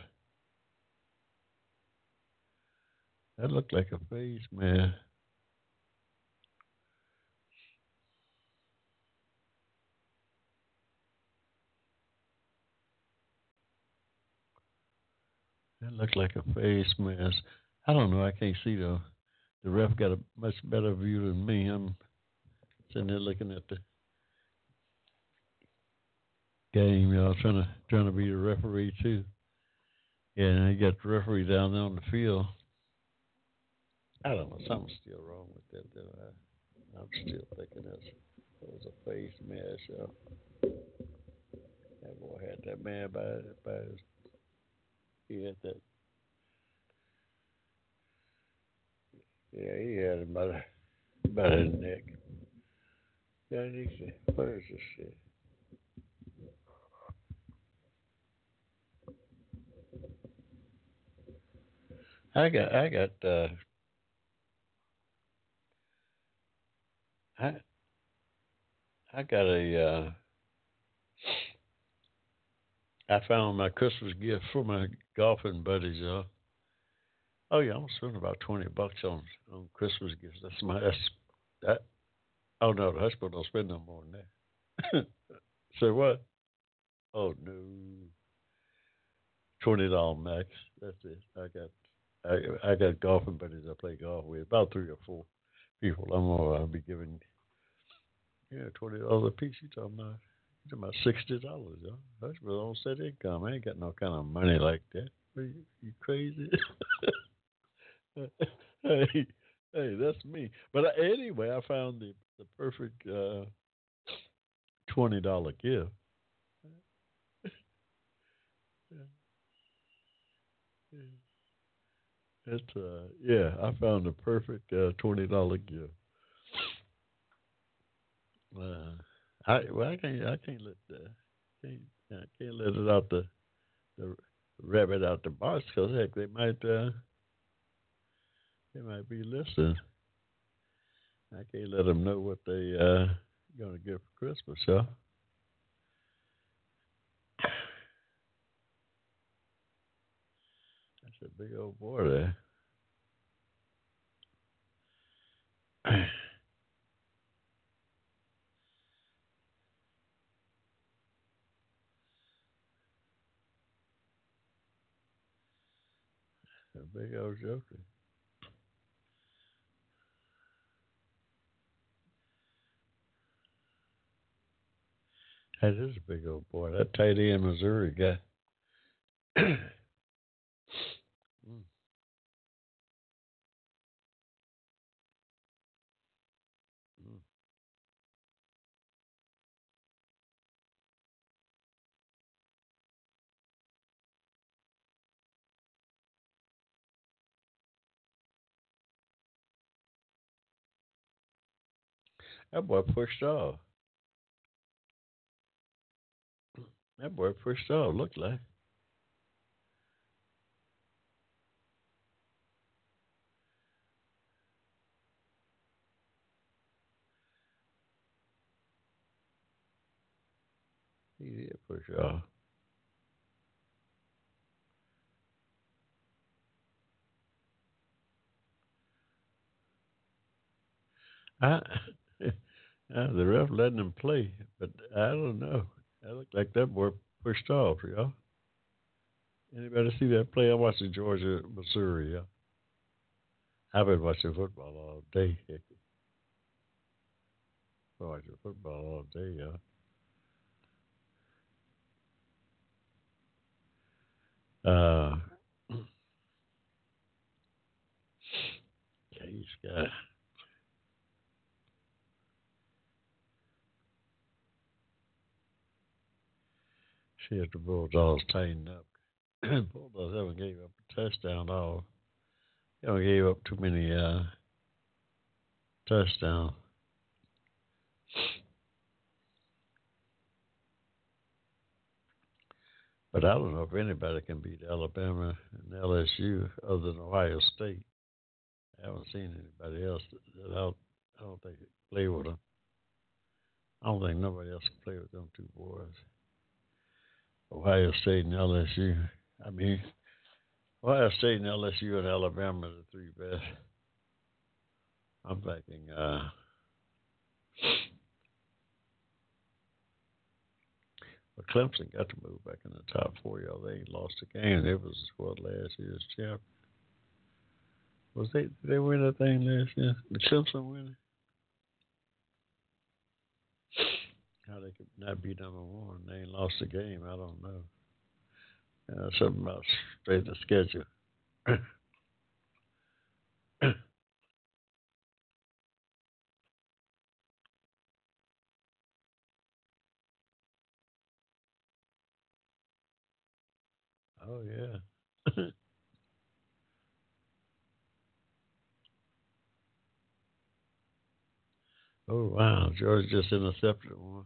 That looked like a face mask. That looked like a face mask. I don't know. I can't see though. The ref got a much better view than me. I'm sitting there looking at the game, you know, trying to trying to be the referee too. And I got the referee down there on the field. I don't know, something's still wrong with that. Though. I, I'm still thinking that's it was a face mask. So that boy had that man by by his he had that. Yeah, he had him by, the, by his neck. Yeah, he said, where's this shit? I got, I got, uh, I, I got a, uh, I found my Christmas gift for my golfing buddies. Uh, oh yeah, I'm spending about twenty bucks on on Christmas gifts. That's my that's that. Oh no, the hospital don't spend no more than that. Say what? Oh no, twenty dollar max. That's it. I got I I got golfing buddies I play golf with. About three or four people. I'm gonna I'll be giving yeah twenty dollars a piece. You talking about? You talking about sixty dollars? Huh? That's real on set income. I ain't got no kind of money like that. Are you, you crazy? hey, hey, that's me. But anyway, I found the the perfect uh, twenty dollar gift. It's uh yeah, I found the perfect uh, twenty dollar gift. Uh, I well, I can't I can't let the can't I can't let it out the the rabbit out the box because heck they might uh they might be listening. I can't let them know what they uh gonna get for Christmas, huh? That's a big old boy there. a big old joker. That is a big old boy. That tight end Missouri guy. That boy pushed off. That boy pushed off, looked like. He did push off. I, the ref letting him play, but I don't know. That looked like that boy pushed off, y'all. Anybody see that play? I watched the Georgia, Missouri, yeah. I've been watching football all day. I watching football all day, yeah. Uh, Case guy. See had the Bulldogs tighten up. Bulldogs haven't gave up a touchdown at all. They haven't gave up too many uh, touchdowns. But I don't know if anybody can beat Alabama and LSU other than Ohio State. I haven't seen anybody else that, that I, I don't think play with them. I don't think nobody else can play with them two boys. Ohio State and LSU. I mean, Ohio State and LSU and Alabama are the three best. I'm thinking. Uh, but Clemson got to move back in the top four, y'all. They ain't lost a game. It was what last year's champ. Was they did they win that thing last year? Did Clemson win it? How they could not be number one? They ain't lost the game. I don't know. Uh, something about straight the schedule. oh yeah. oh wow, George just intercepted one.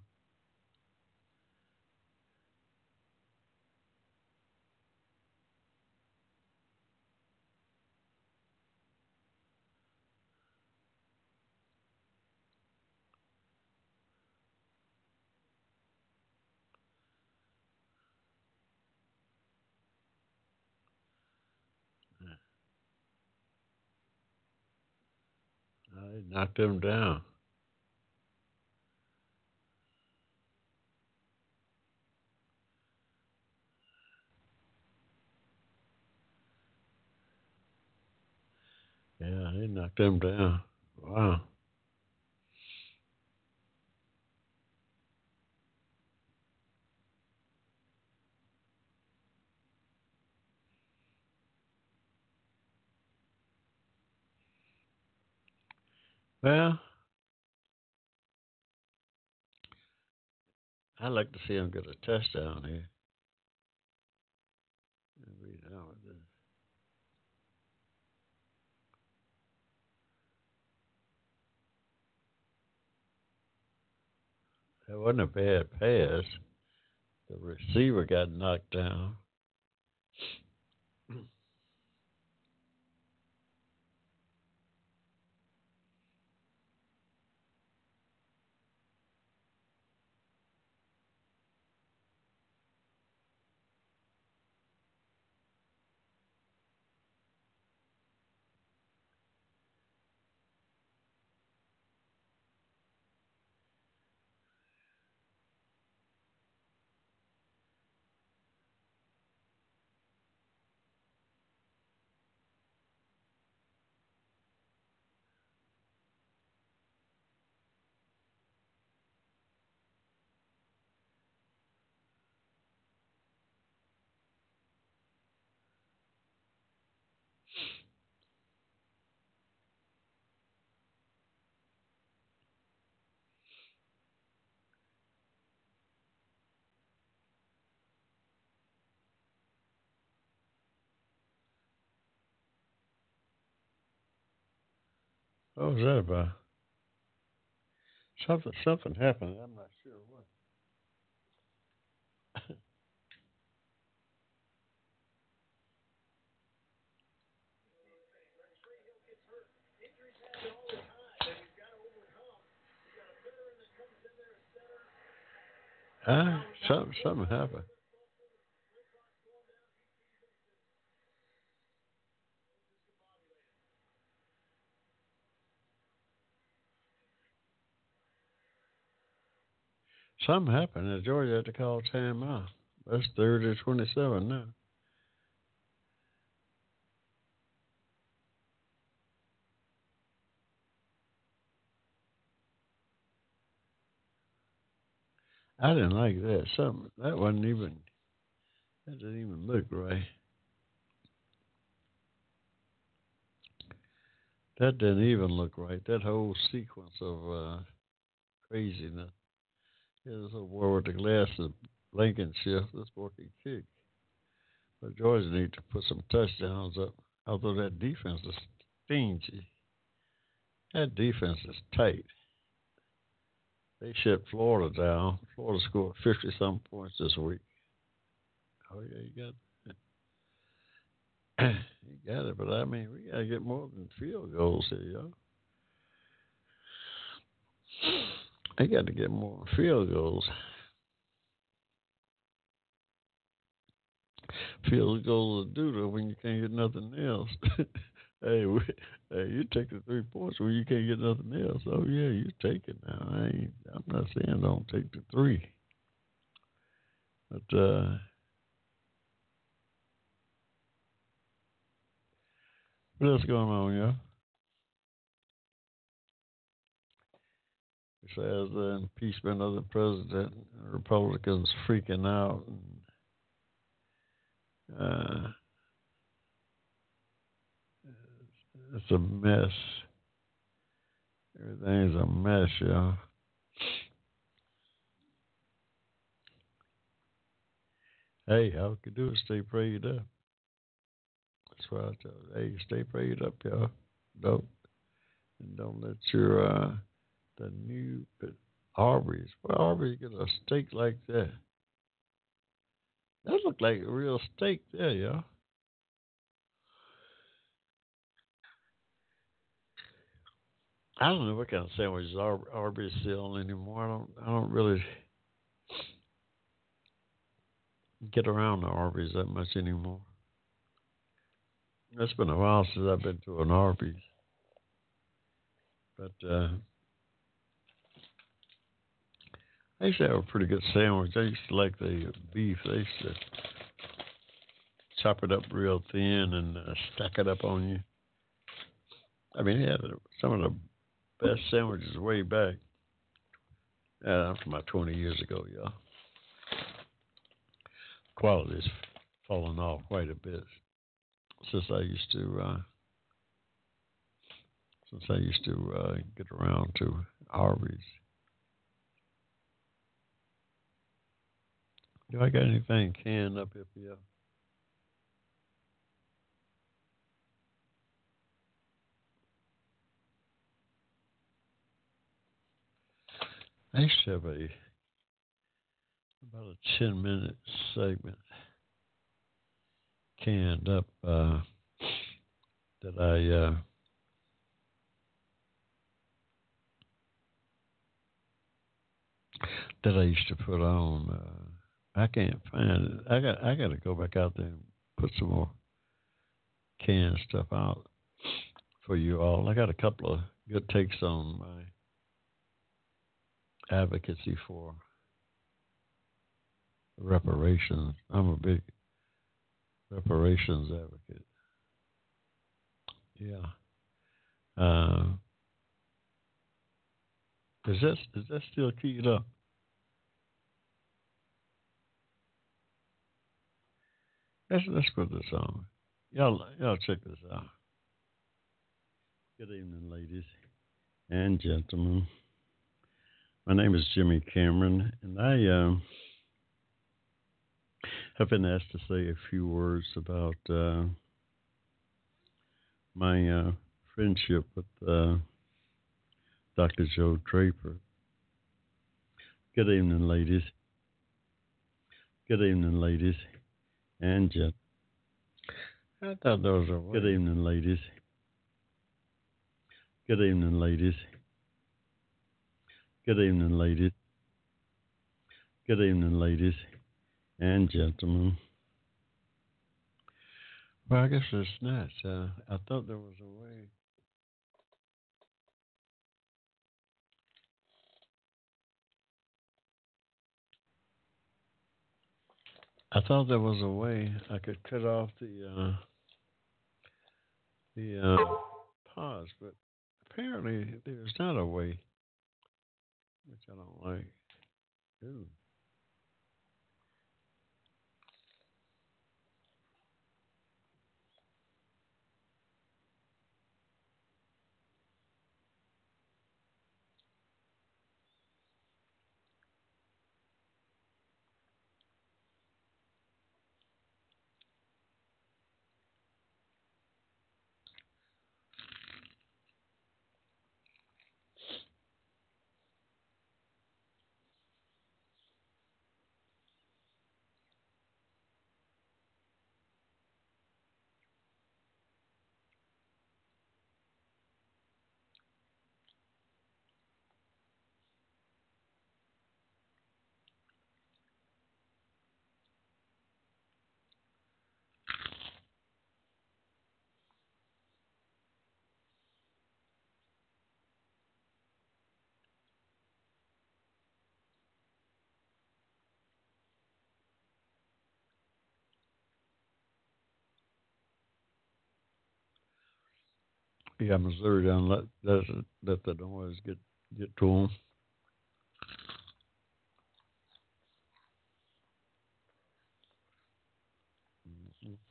Him down. Yeah, he knocked him down. Wow. Well, I'd like to see him get a touchdown here. That wasn't a bad pass. The receiver got knocked down. Oh, what was that about? Something something happened. I'm not sure what. Huh? Something something happened. Something happened and Georgia had to call time out. That's third to twenty seven now. I didn't like that. Something that wasn't even that didn't even look right. That didn't even look right. That whole sequence of uh, craziness. Here's a boy with the glasses, Blankenship. This boy can kick. But Georgia need to put some touchdowns up. Although that defense is stingy. That defense is tight. They shut Florida down. Florida scored fifty some points this week. Oh yeah, you got he got it, but I mean, we gotta get more than field goals here, y'all. They got to get more field goals. Field goals are doo when you can't get nothing else. hey, we, hey, you take the three points when you can't get nothing else. Oh yeah, you take it now. I ain't, I'm not saying don't take the three, but uh, what else going on, y'all? Says the impeachment of the president, Republicans freaking out. Uh, it's a mess. Everything's a mess, y'all. Hey, all we can do is stay prayed up. That's what I tell you. Hey, stay prayed up, y'all. Don't and don't let your uh, the new Arby's. Where Arby's get a steak like that? That looked like a real steak there, y'all. I don't know what kind of sandwiches Ar- Arby's selling anymore. I don't. I don't really get around the Arby's that much anymore. It's been a while since I've been to an Arby's, but uh, I used to have a pretty good sandwich. I used to like the beef. They used to chop it up real thin and uh, stack it up on you. I mean, they had some of the best sandwiches way back. Uh, from about 20 years ago, y'all. Quality's fallen off quite a bit since I used to uh, since I used to uh, get around to Arby's. Do I got anything canned up here for you? I used to have a about a ten minute segment canned up uh, that I uh, that I used to put on. Uh, I can't find it. I got I got to go back out there and put some more canned stuff out for you all. I got a couple of good takes on my advocacy for reparations. I'm a big reparations advocate. Yeah. Uh, is that is that still keyed up? Let's let's put this on. Y'all y'all check this out. Good evening, ladies and gentlemen. My name is Jimmy Cameron, and I um, have been asked to say a few words about uh, my uh, friendship with uh, Dr. Joe Draper. Good evening, ladies. Good evening, ladies and Jet. I thought those were good evening, ladies. Good evening, ladies. Good evening, ladies. Good evening, ladies and gentlemen. Well, I guess it's not. Uh, I thought there was a way. I thought there was a way I could cut off the uh, the uh, pause, but apparently there's not a way, which I don't like. Ooh. Yeah, Missouri down let let let the noise get get to them. Mm-hmm.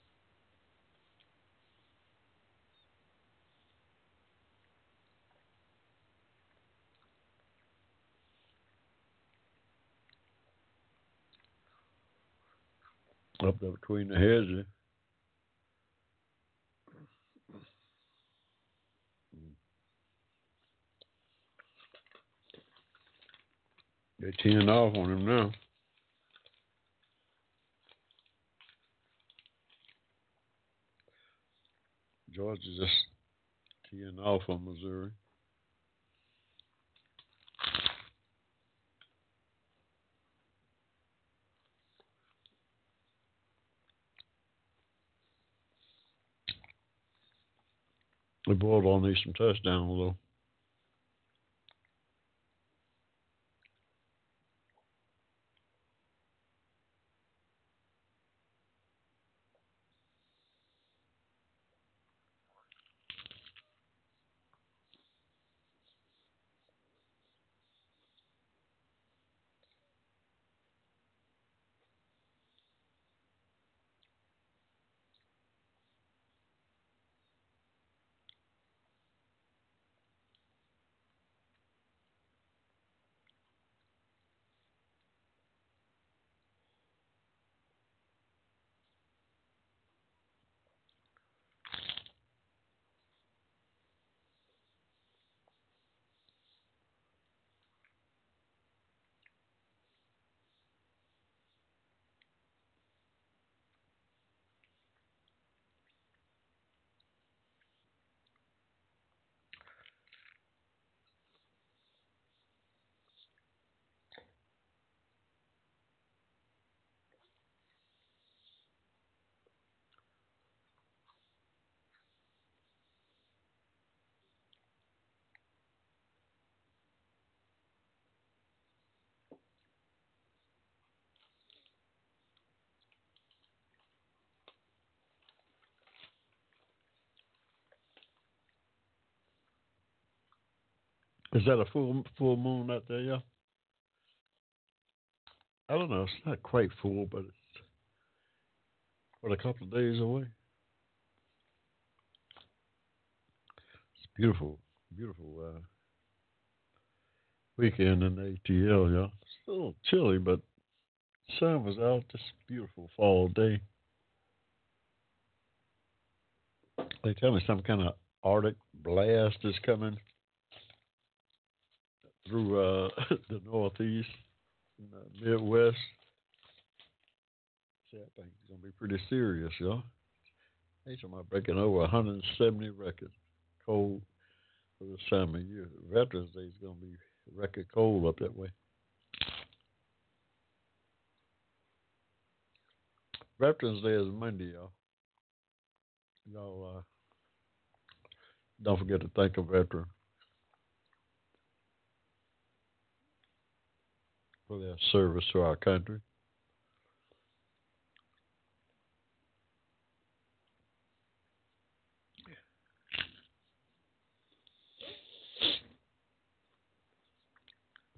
Up there between the hedges. They're teeing off on him now. Georgia's just teeing off on Missouri. The Bulldog needs some touchdowns, though. Is that a full full moon out there, yeah? I don't know. It's not quite full, but it's what a couple of days away. It's beautiful, beautiful uh, weekend in ATL, yeah. It's a little chilly, but sun was out. Just beautiful fall day. They tell me some kind of Arctic blast is coming through uh, the Northeast and the Midwest. See, I think it's going to be pretty serious, y'all. They talking about breaking over 170 records cold for this time of year. Veterans Day is going to be record cold up that way. Veterans Day is Monday, y'all. Y'all uh, don't forget to thank a veteran. For their service to our country.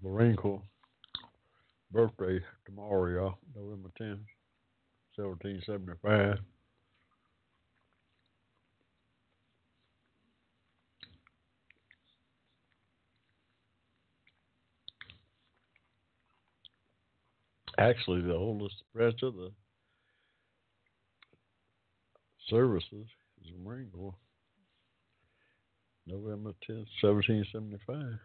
Marine Corps birthday tomorrow, y'all, November 10th, 1775. Actually the oldest branch of the services is the Marine Corps. November 10th, 1775.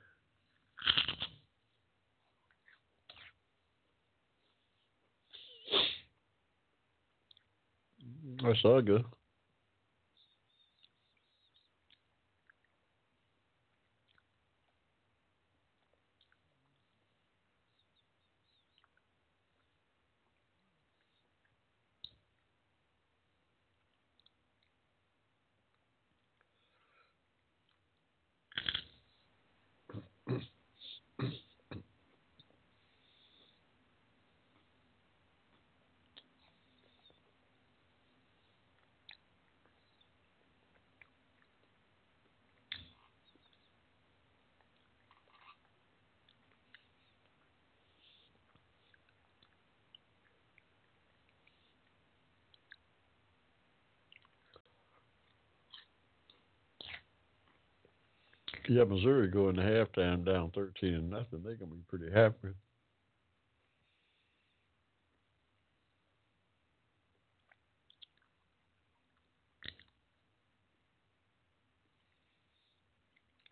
That's all good. Yeah, Missouri going to halftime down thirteen and nothing. They're gonna be pretty happy.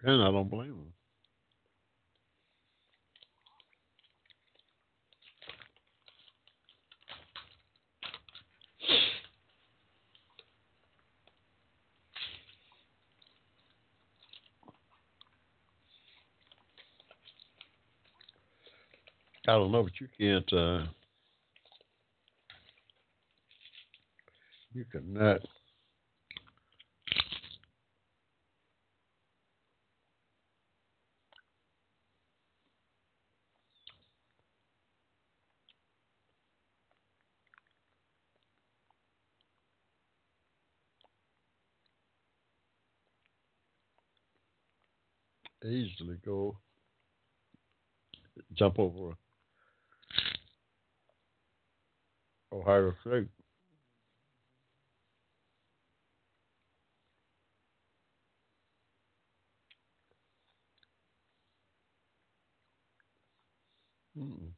And I don't blame them. I don't know, but you can't. Uh, you cannot. Easily go jump over Ohio State. Mm.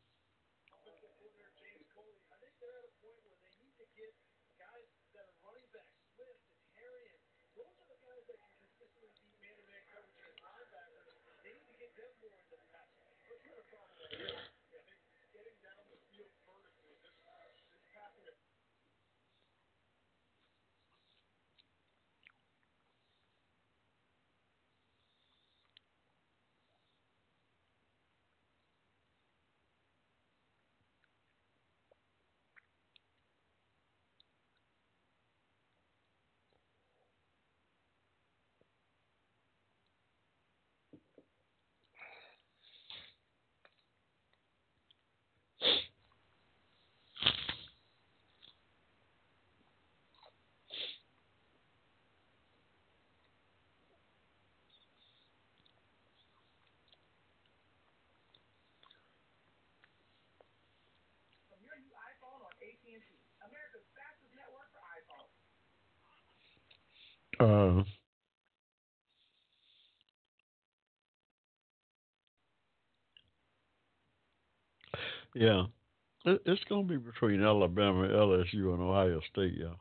Uh, yeah, it, it's going to be between Alabama, LSU, and Ohio State. Yeah.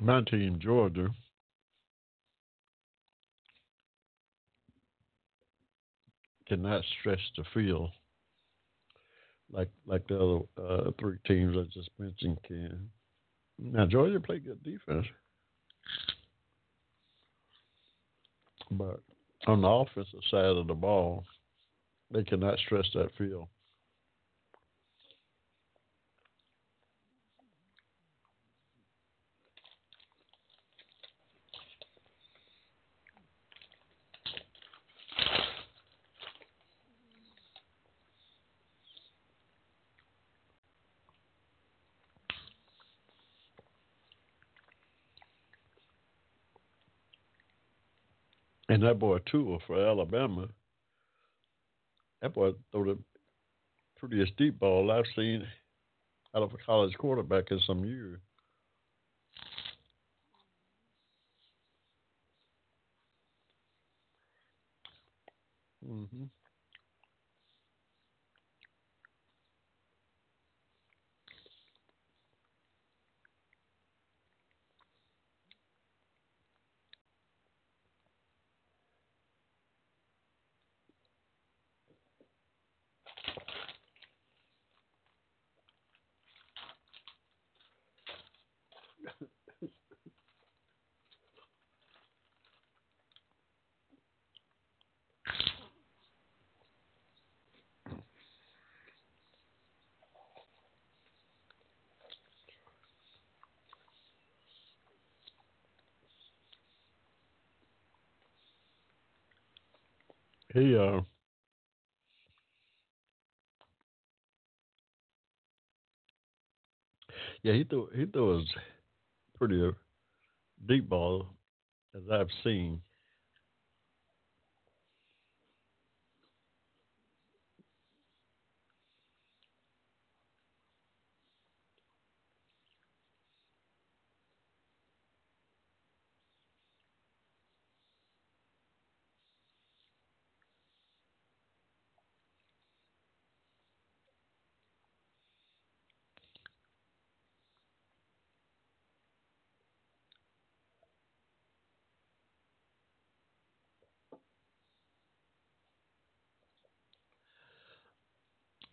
My team, Georgia. Cannot stretch the field like like the other uh, three teams I just mentioned can. Now Georgia played good defense, but on the offensive side of the ball, they cannot stretch that field. And that boy Tua for Alabama, that boy threw the prettiest deep ball I've seen out of a college quarterback in some years. Mm-hmm. He uh yeah he threw he threw pretty uh, deep ball as I've seen.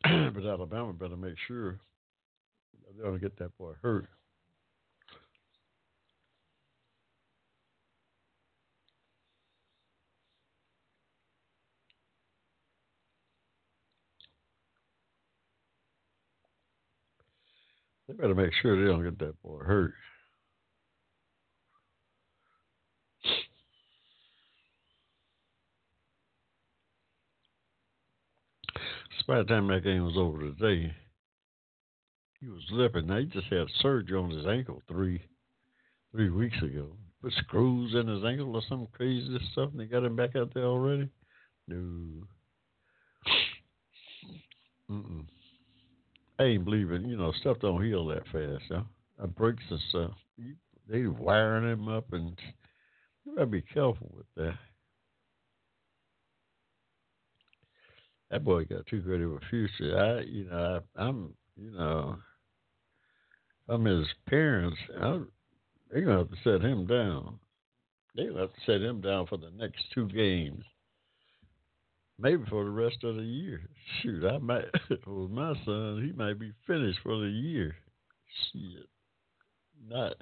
but Alabama better make sure they don't get that boy hurt. They better make sure they don't get that boy hurt. By the time that game was over today, he was limping. Now he just had surgery on his ankle three three weeks ago. Put screws in his ankle or some crazy stuff, and they got him back out there already. No. Mm-mm. I ain't believing, you know, stuff don't heal that fast, huh? That breaks and stuff. They wiring him up, and you gotta be careful with that. That boy got too good of a future. I, you know, I, I'm, you know, I'm his parents. I, they're gonna have to set him down. They're gonna have to set him down for the next two games, maybe for the rest of the year. Shoot, I might. with my son, he might be finished for the year. Shit, not,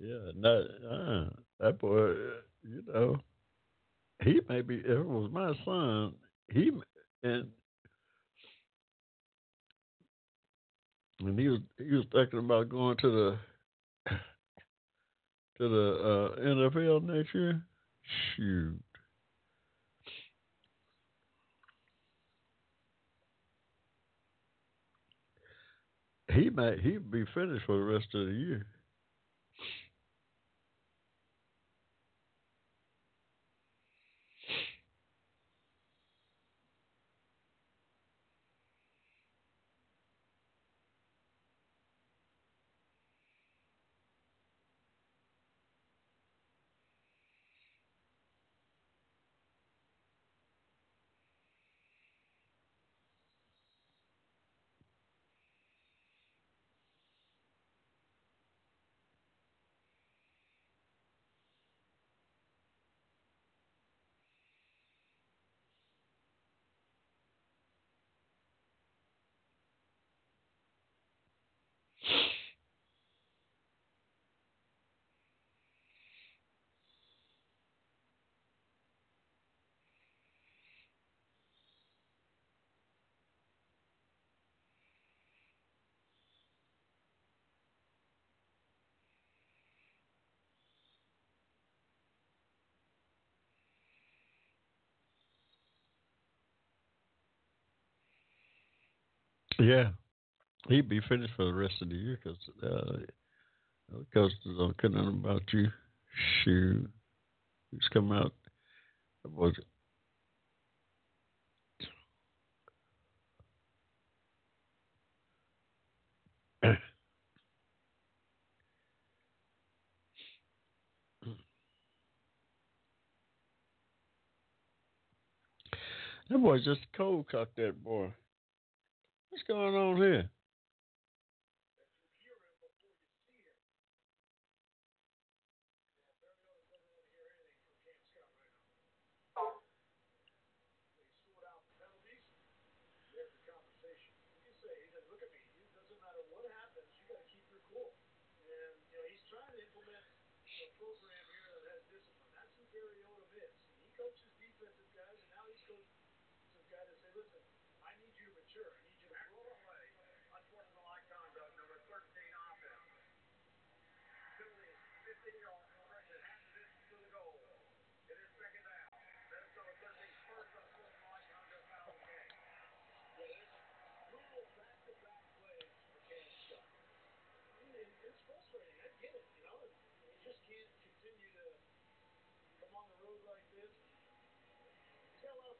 yeah, not. Uh, that boy, you know, he may be. If it was my son, he and and he was he was thinking about going to the to the uh, NFL next year. Shoot. He might he'd be finished for the rest of the year. Yeah, he'd be finished for the rest of the year because uh, the don't care nothing about you. Shoot, he's come out. Was it? That boy's just cold cocked that boy. What's going on here?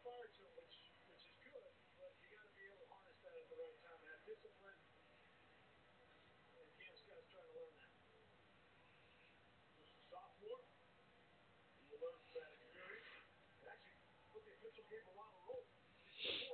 larger, which is good, but you got to be able to harness that at the right time and discipline. And Cam Scott's trying to learn that. This sophomore. He learns that experience. Actually, put the official game a lot of.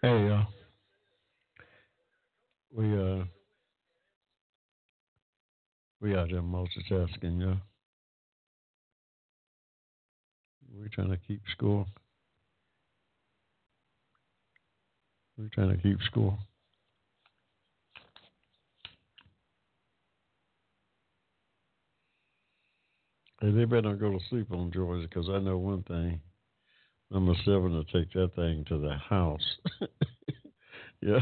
Hey, uh, we uh, we out there multitasking, yeah. We're trying to keep score. We're trying to keep score. Hey, they better not go to sleep on Georgia because I know one thing. Number seven will take that thing to the house. yeah.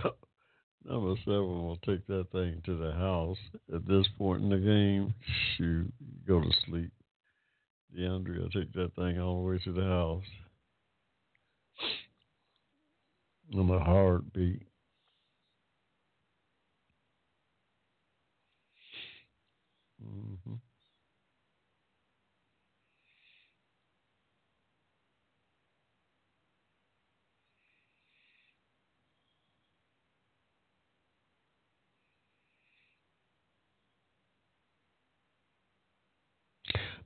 Number seven will take that thing to the house. At this point in the game, shoot, go to sleep. DeAndre will take that thing all the way to the house. On a heartbeat. Mm-hmm.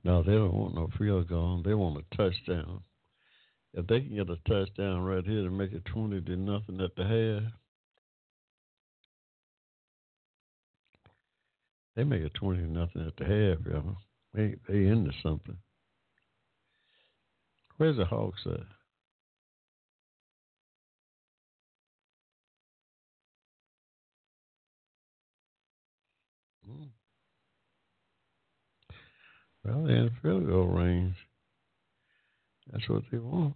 No, they don't want no field goal. They want a touchdown. If they can get a touchdown right here to make it twenty to nothing at the half, they make it twenty to nothing at the half, y'all. They they into something. Where's the Hawks at? Well, in field goal range. That's what they want.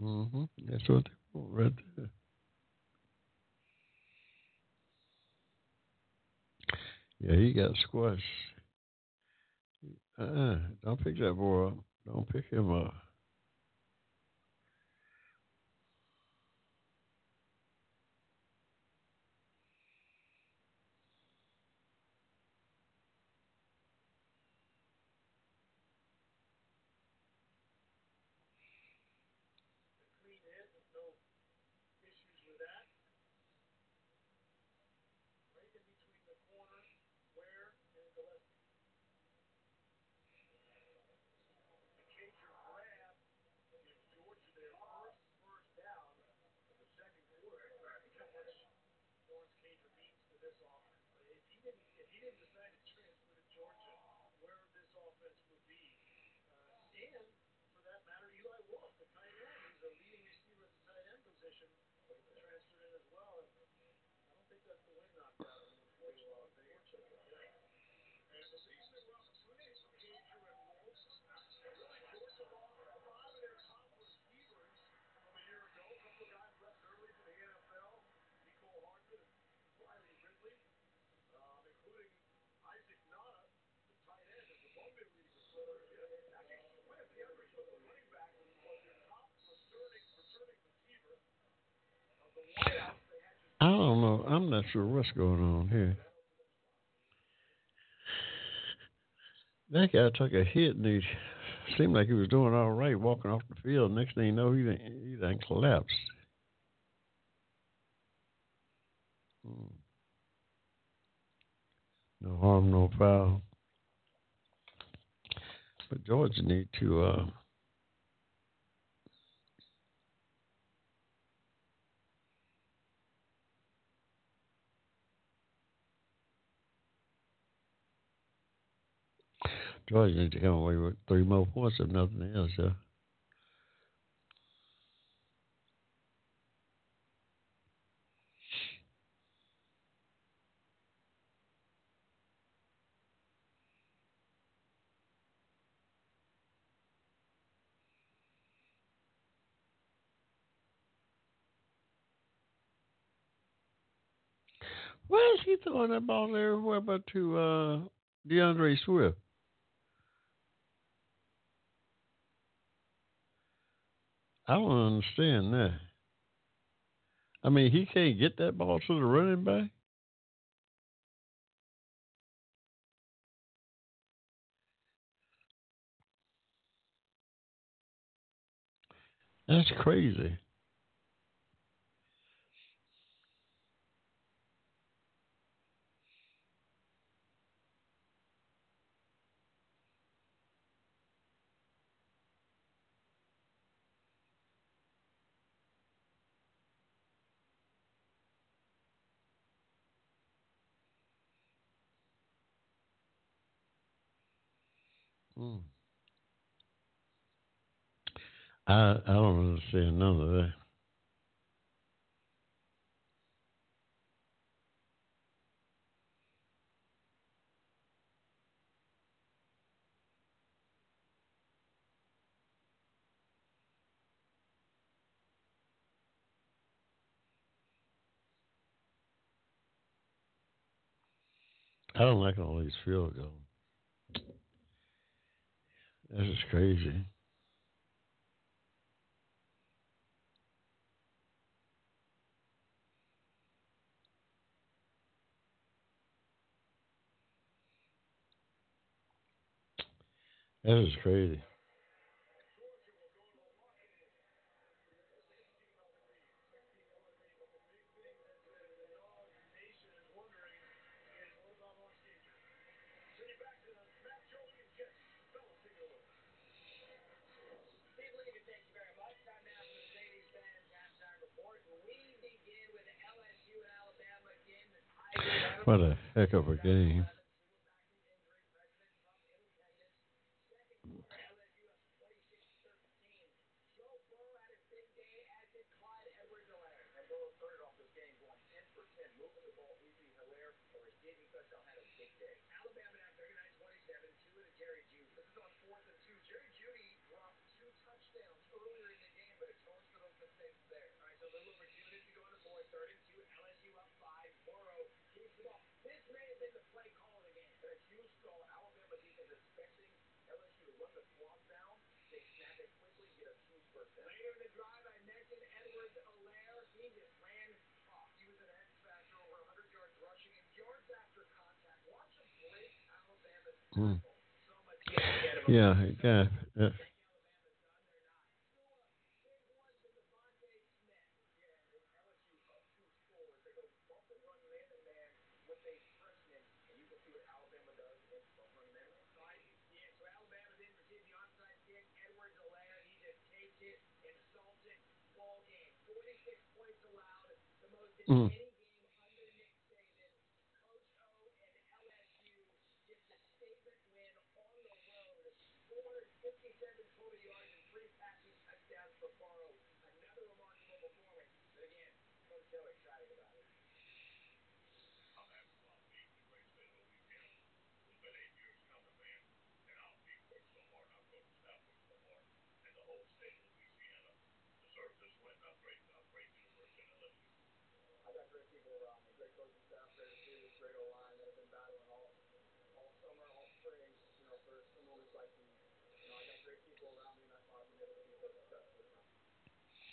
Mm-hmm. That's what they want right there. Yeah, he got squashed. Uh-uh. Don't pick that boy up. Don't pick him up. I don't know. I'm not sure what's going on here. That guy took a hit and he seemed like he was doing all right walking off the field. Next thing you know, he done, he done collapsed. Hmm. No harm, no foul. But Georgia need to uh, Georgia need to come away with three more points if nothing else. Yeah. Why is he throwing that ball everywhere but to uh, DeAndre Swift? I don't understand that. I mean, he can't get that ball to the running back. That's crazy. Hmm. I I don't understand none of that. I don't like all these field goals. This is crazy. That is crazy. What a heck of a game.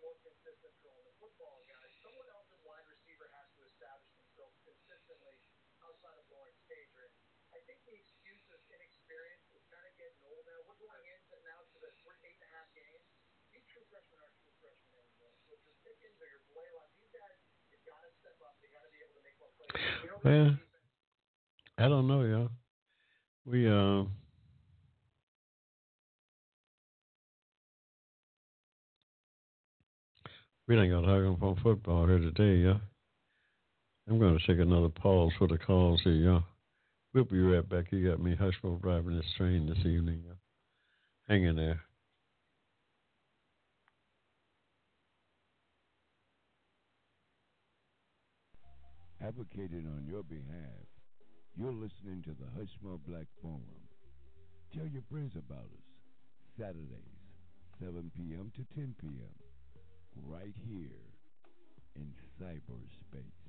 more consistent the football guys, someone else in wide receiver has to establish themselves consistently outside of Lawrence I think the excuse of inexperience is kind of getting old now. We're going into now to the three, eight and a half games. These true freshmen aren't true freshmen anymore. So if you're Pickens or your Blaylock, these guys, you've got to step up. they got to be able to make more plays. Yeah. I don't know. We uh We ain't got to hug football here today, yeah. I'm going to take another pause for the calls here, y'all. We'll be right back. You got me Hushville driving this train this evening, y'all. Hang in there. Advocating on your behalf, you're listening to the Hushmo Black Forum. Tell your friends about us. Saturdays, 7 p.m. to 10 p.m right here in cyberspace.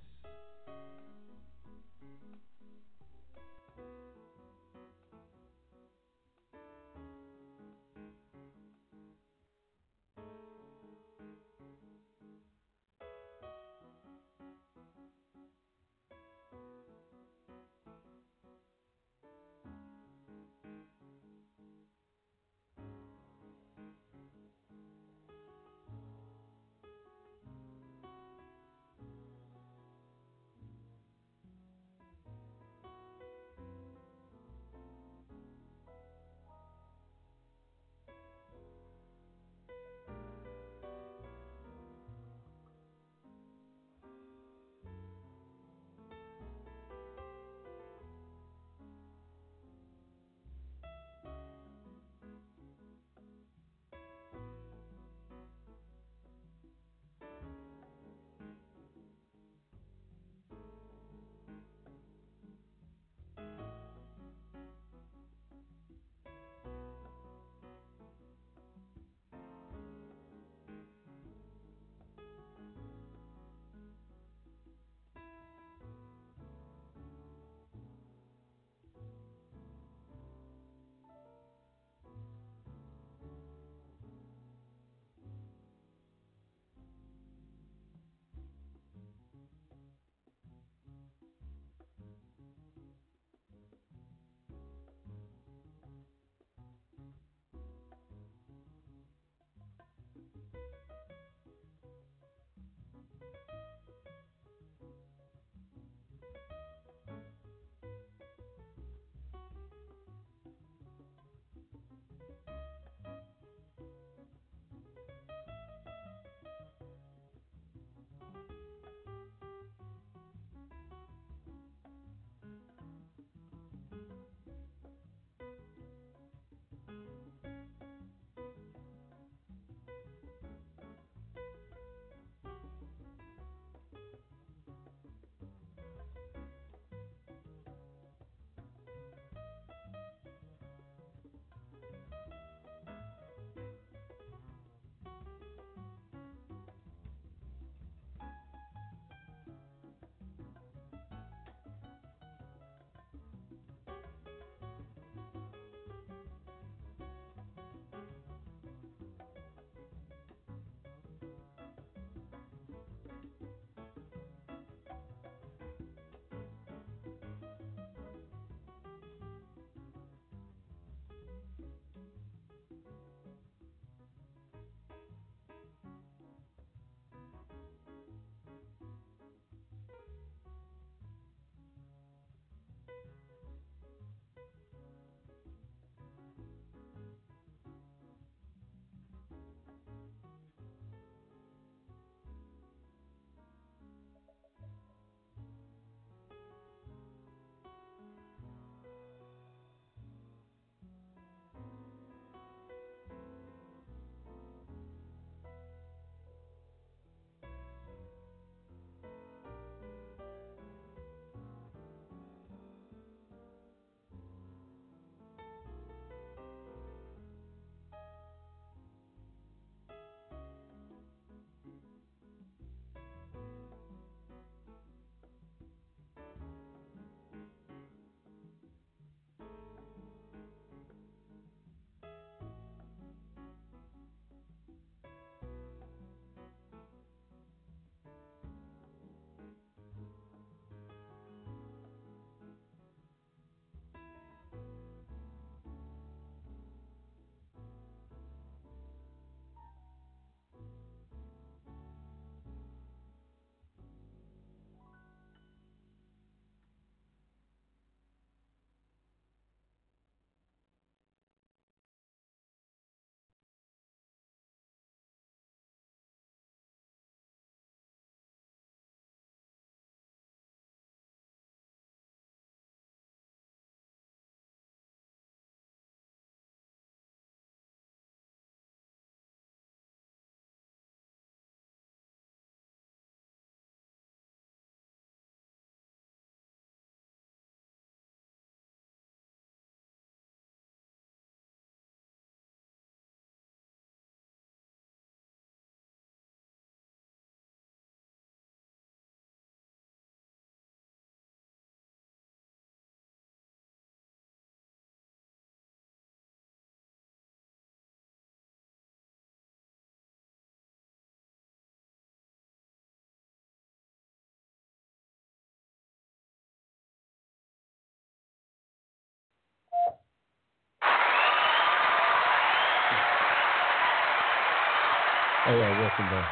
Oh, yeah, welcome back.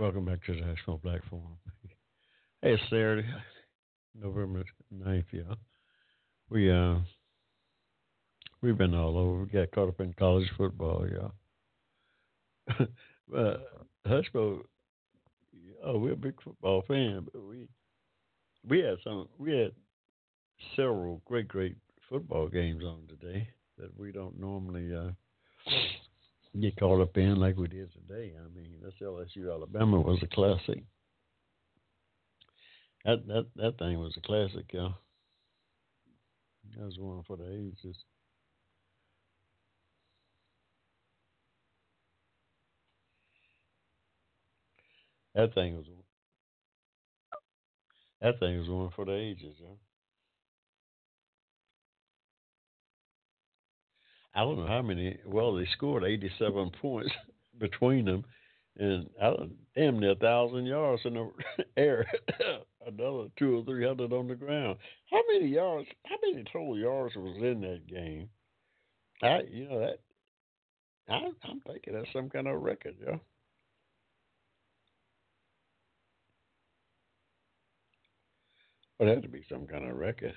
Welcome back to the National Black Forum. Hey, it's Saturday, November 9th, yeah. We, uh, we've been all over. We got caught up in college football, yeah. but Hushmo, oh, we're a big football fan, but we, we had some, we had several great, great football games on today that we don't normally, uh, get caught up in like we did today. I mean, this LSU Alabama was a classic. That that that thing was a classic, yeah. That was one for the ages. That thing was that thing was one for the ages, yeah. I don't know how many. Well, they scored 87 points between them, and I damn near a thousand yards in the air, another two or three hundred on the ground. How many yards? How many total yards was in that game? I, you know that. I, I'm thinking that's some kind of record, yeah. Would have to be some kind of record.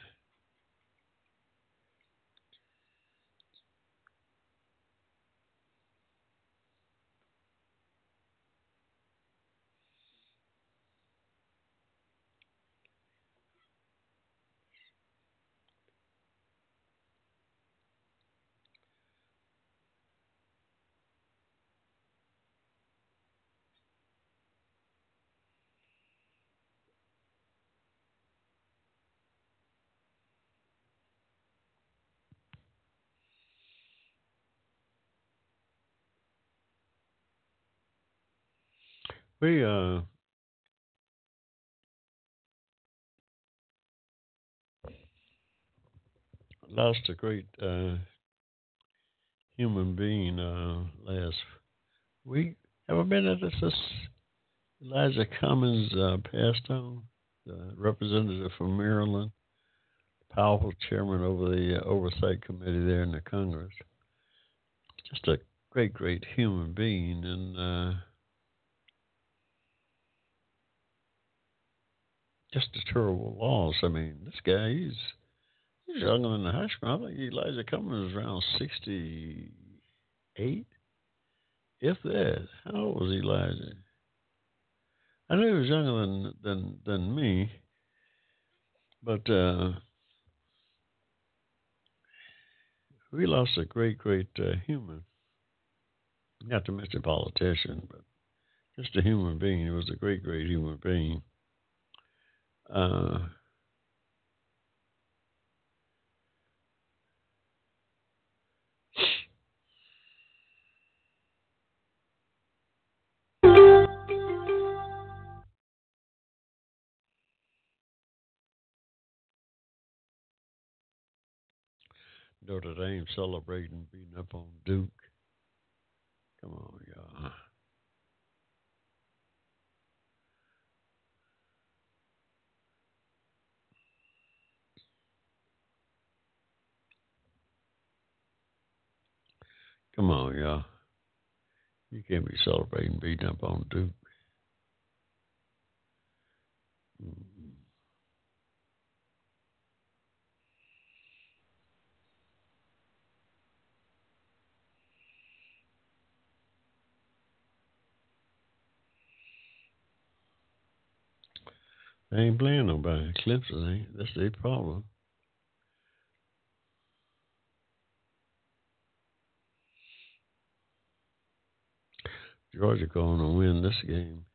We uh lost a great uh, human being uh, last week. Ever been at this? this Elijah Cummings uh, passed on, the representative from Maryland, powerful chairman over the uh, oversight committee there in the Congress. Just a great, great human being, and just a terrible loss. I mean, this guy, he's he's younger than the school. I think Elijah Cummings is around 68, if that. How old was Elijah? I knew he was younger than than than me, but uh, we lost a great, great uh, human. Not to mention politician, but just a human being. He was a great, great human being. Uh, Notre Dame celebrating beating up on Duke. Come on, y'all. Come on, y'all. You can't be celebrating beating up on Duke. They ain't playing nobody. Clemson ain't. That's their problem. Georgia going to win this game.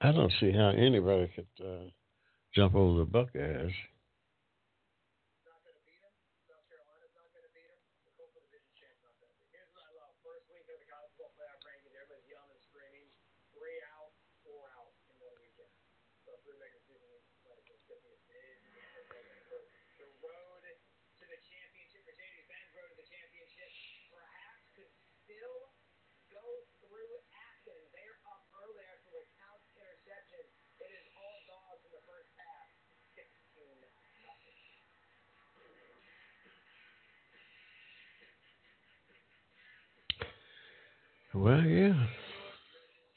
I don't see how anybody could uh, jump over the Buckeyes. Well, yeah.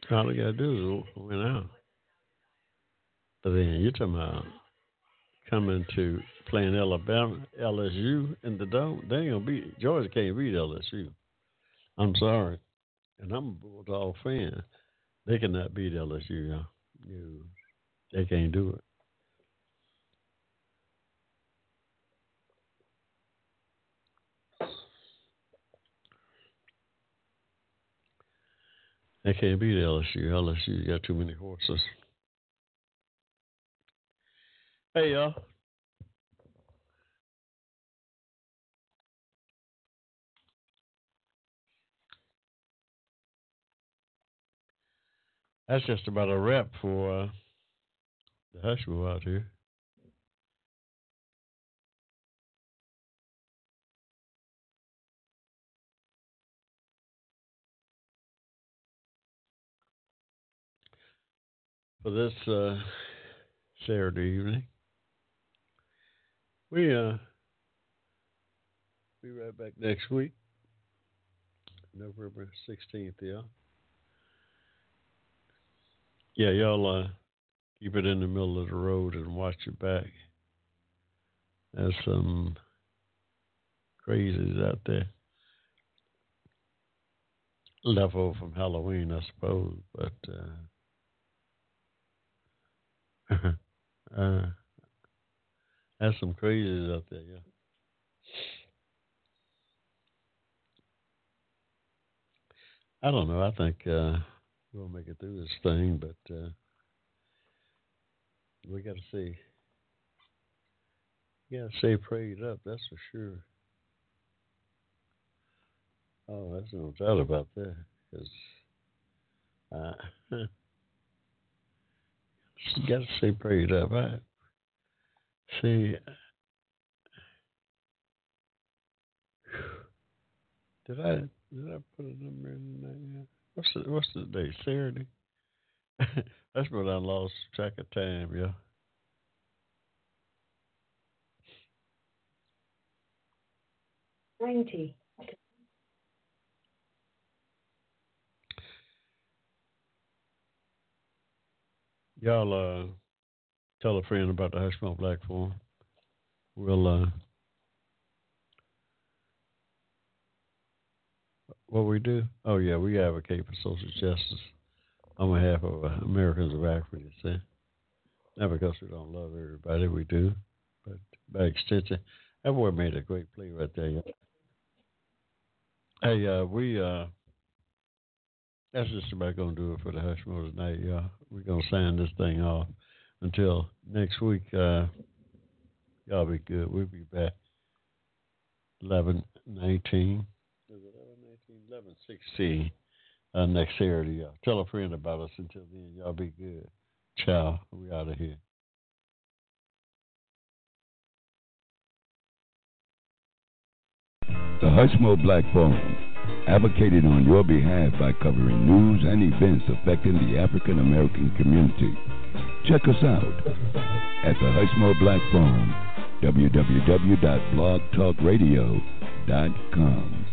All they got to do is win out. But then you're talking about coming to playing Alabama, LSU in the dome. They ain't gonna beat Georgia. Can't beat LSU. I'm sorry, and I'm a Bulldog fan. They cannot beat LSU. No, they can't do it. They can't beat LSU. LSU got too many horses. Hey, y'all. That's just about a wrap for uh, the Hushmo out here. For this uh, Saturday evening, we uh be right back next week, November sixteenth. Yeah yeah, y'all uh, keep it in the middle of the road and watch your back. There's some crazies out there. Left over from Halloween, I suppose, but uh, uh, there's some crazies out there, yeah. I don't know. I think uh, we'll make it through this thing, but uh, we got to see. To stay prayed up, that's for sure. Oh, that's no doubt about that. Because uh, you got to stay prayed up. I see. Did I did I put a number in there? What's the what's the day? Saturday. That's when I lost track of time. Yeah. Ninety. Y'all uh, tell a friend about the Hush Hushmo Black Forum. We'll uh, what we do? Oh yeah, we advocate for social justice on behalf of uh, Americans of African descent. Not because we don't love everybody, we do, but by extension, that boy made a great play right there. Hey, uh, we uh, that's just about gonna do it for the Hushmo tonight, y'all. We're gonna sign this thing off until next week. Uh, y'all be good. We'll be back eleven nineteen. 1116 uh, next Saturday. Uh, tell a friend about us. Until then, y'all be good. Ciao. We out of here. The Hushmo Black Forum, advocated on your behalf by covering news and events affecting the African American community. Check us out at the Hushmo Black Forum, www.blogtalkradio.com.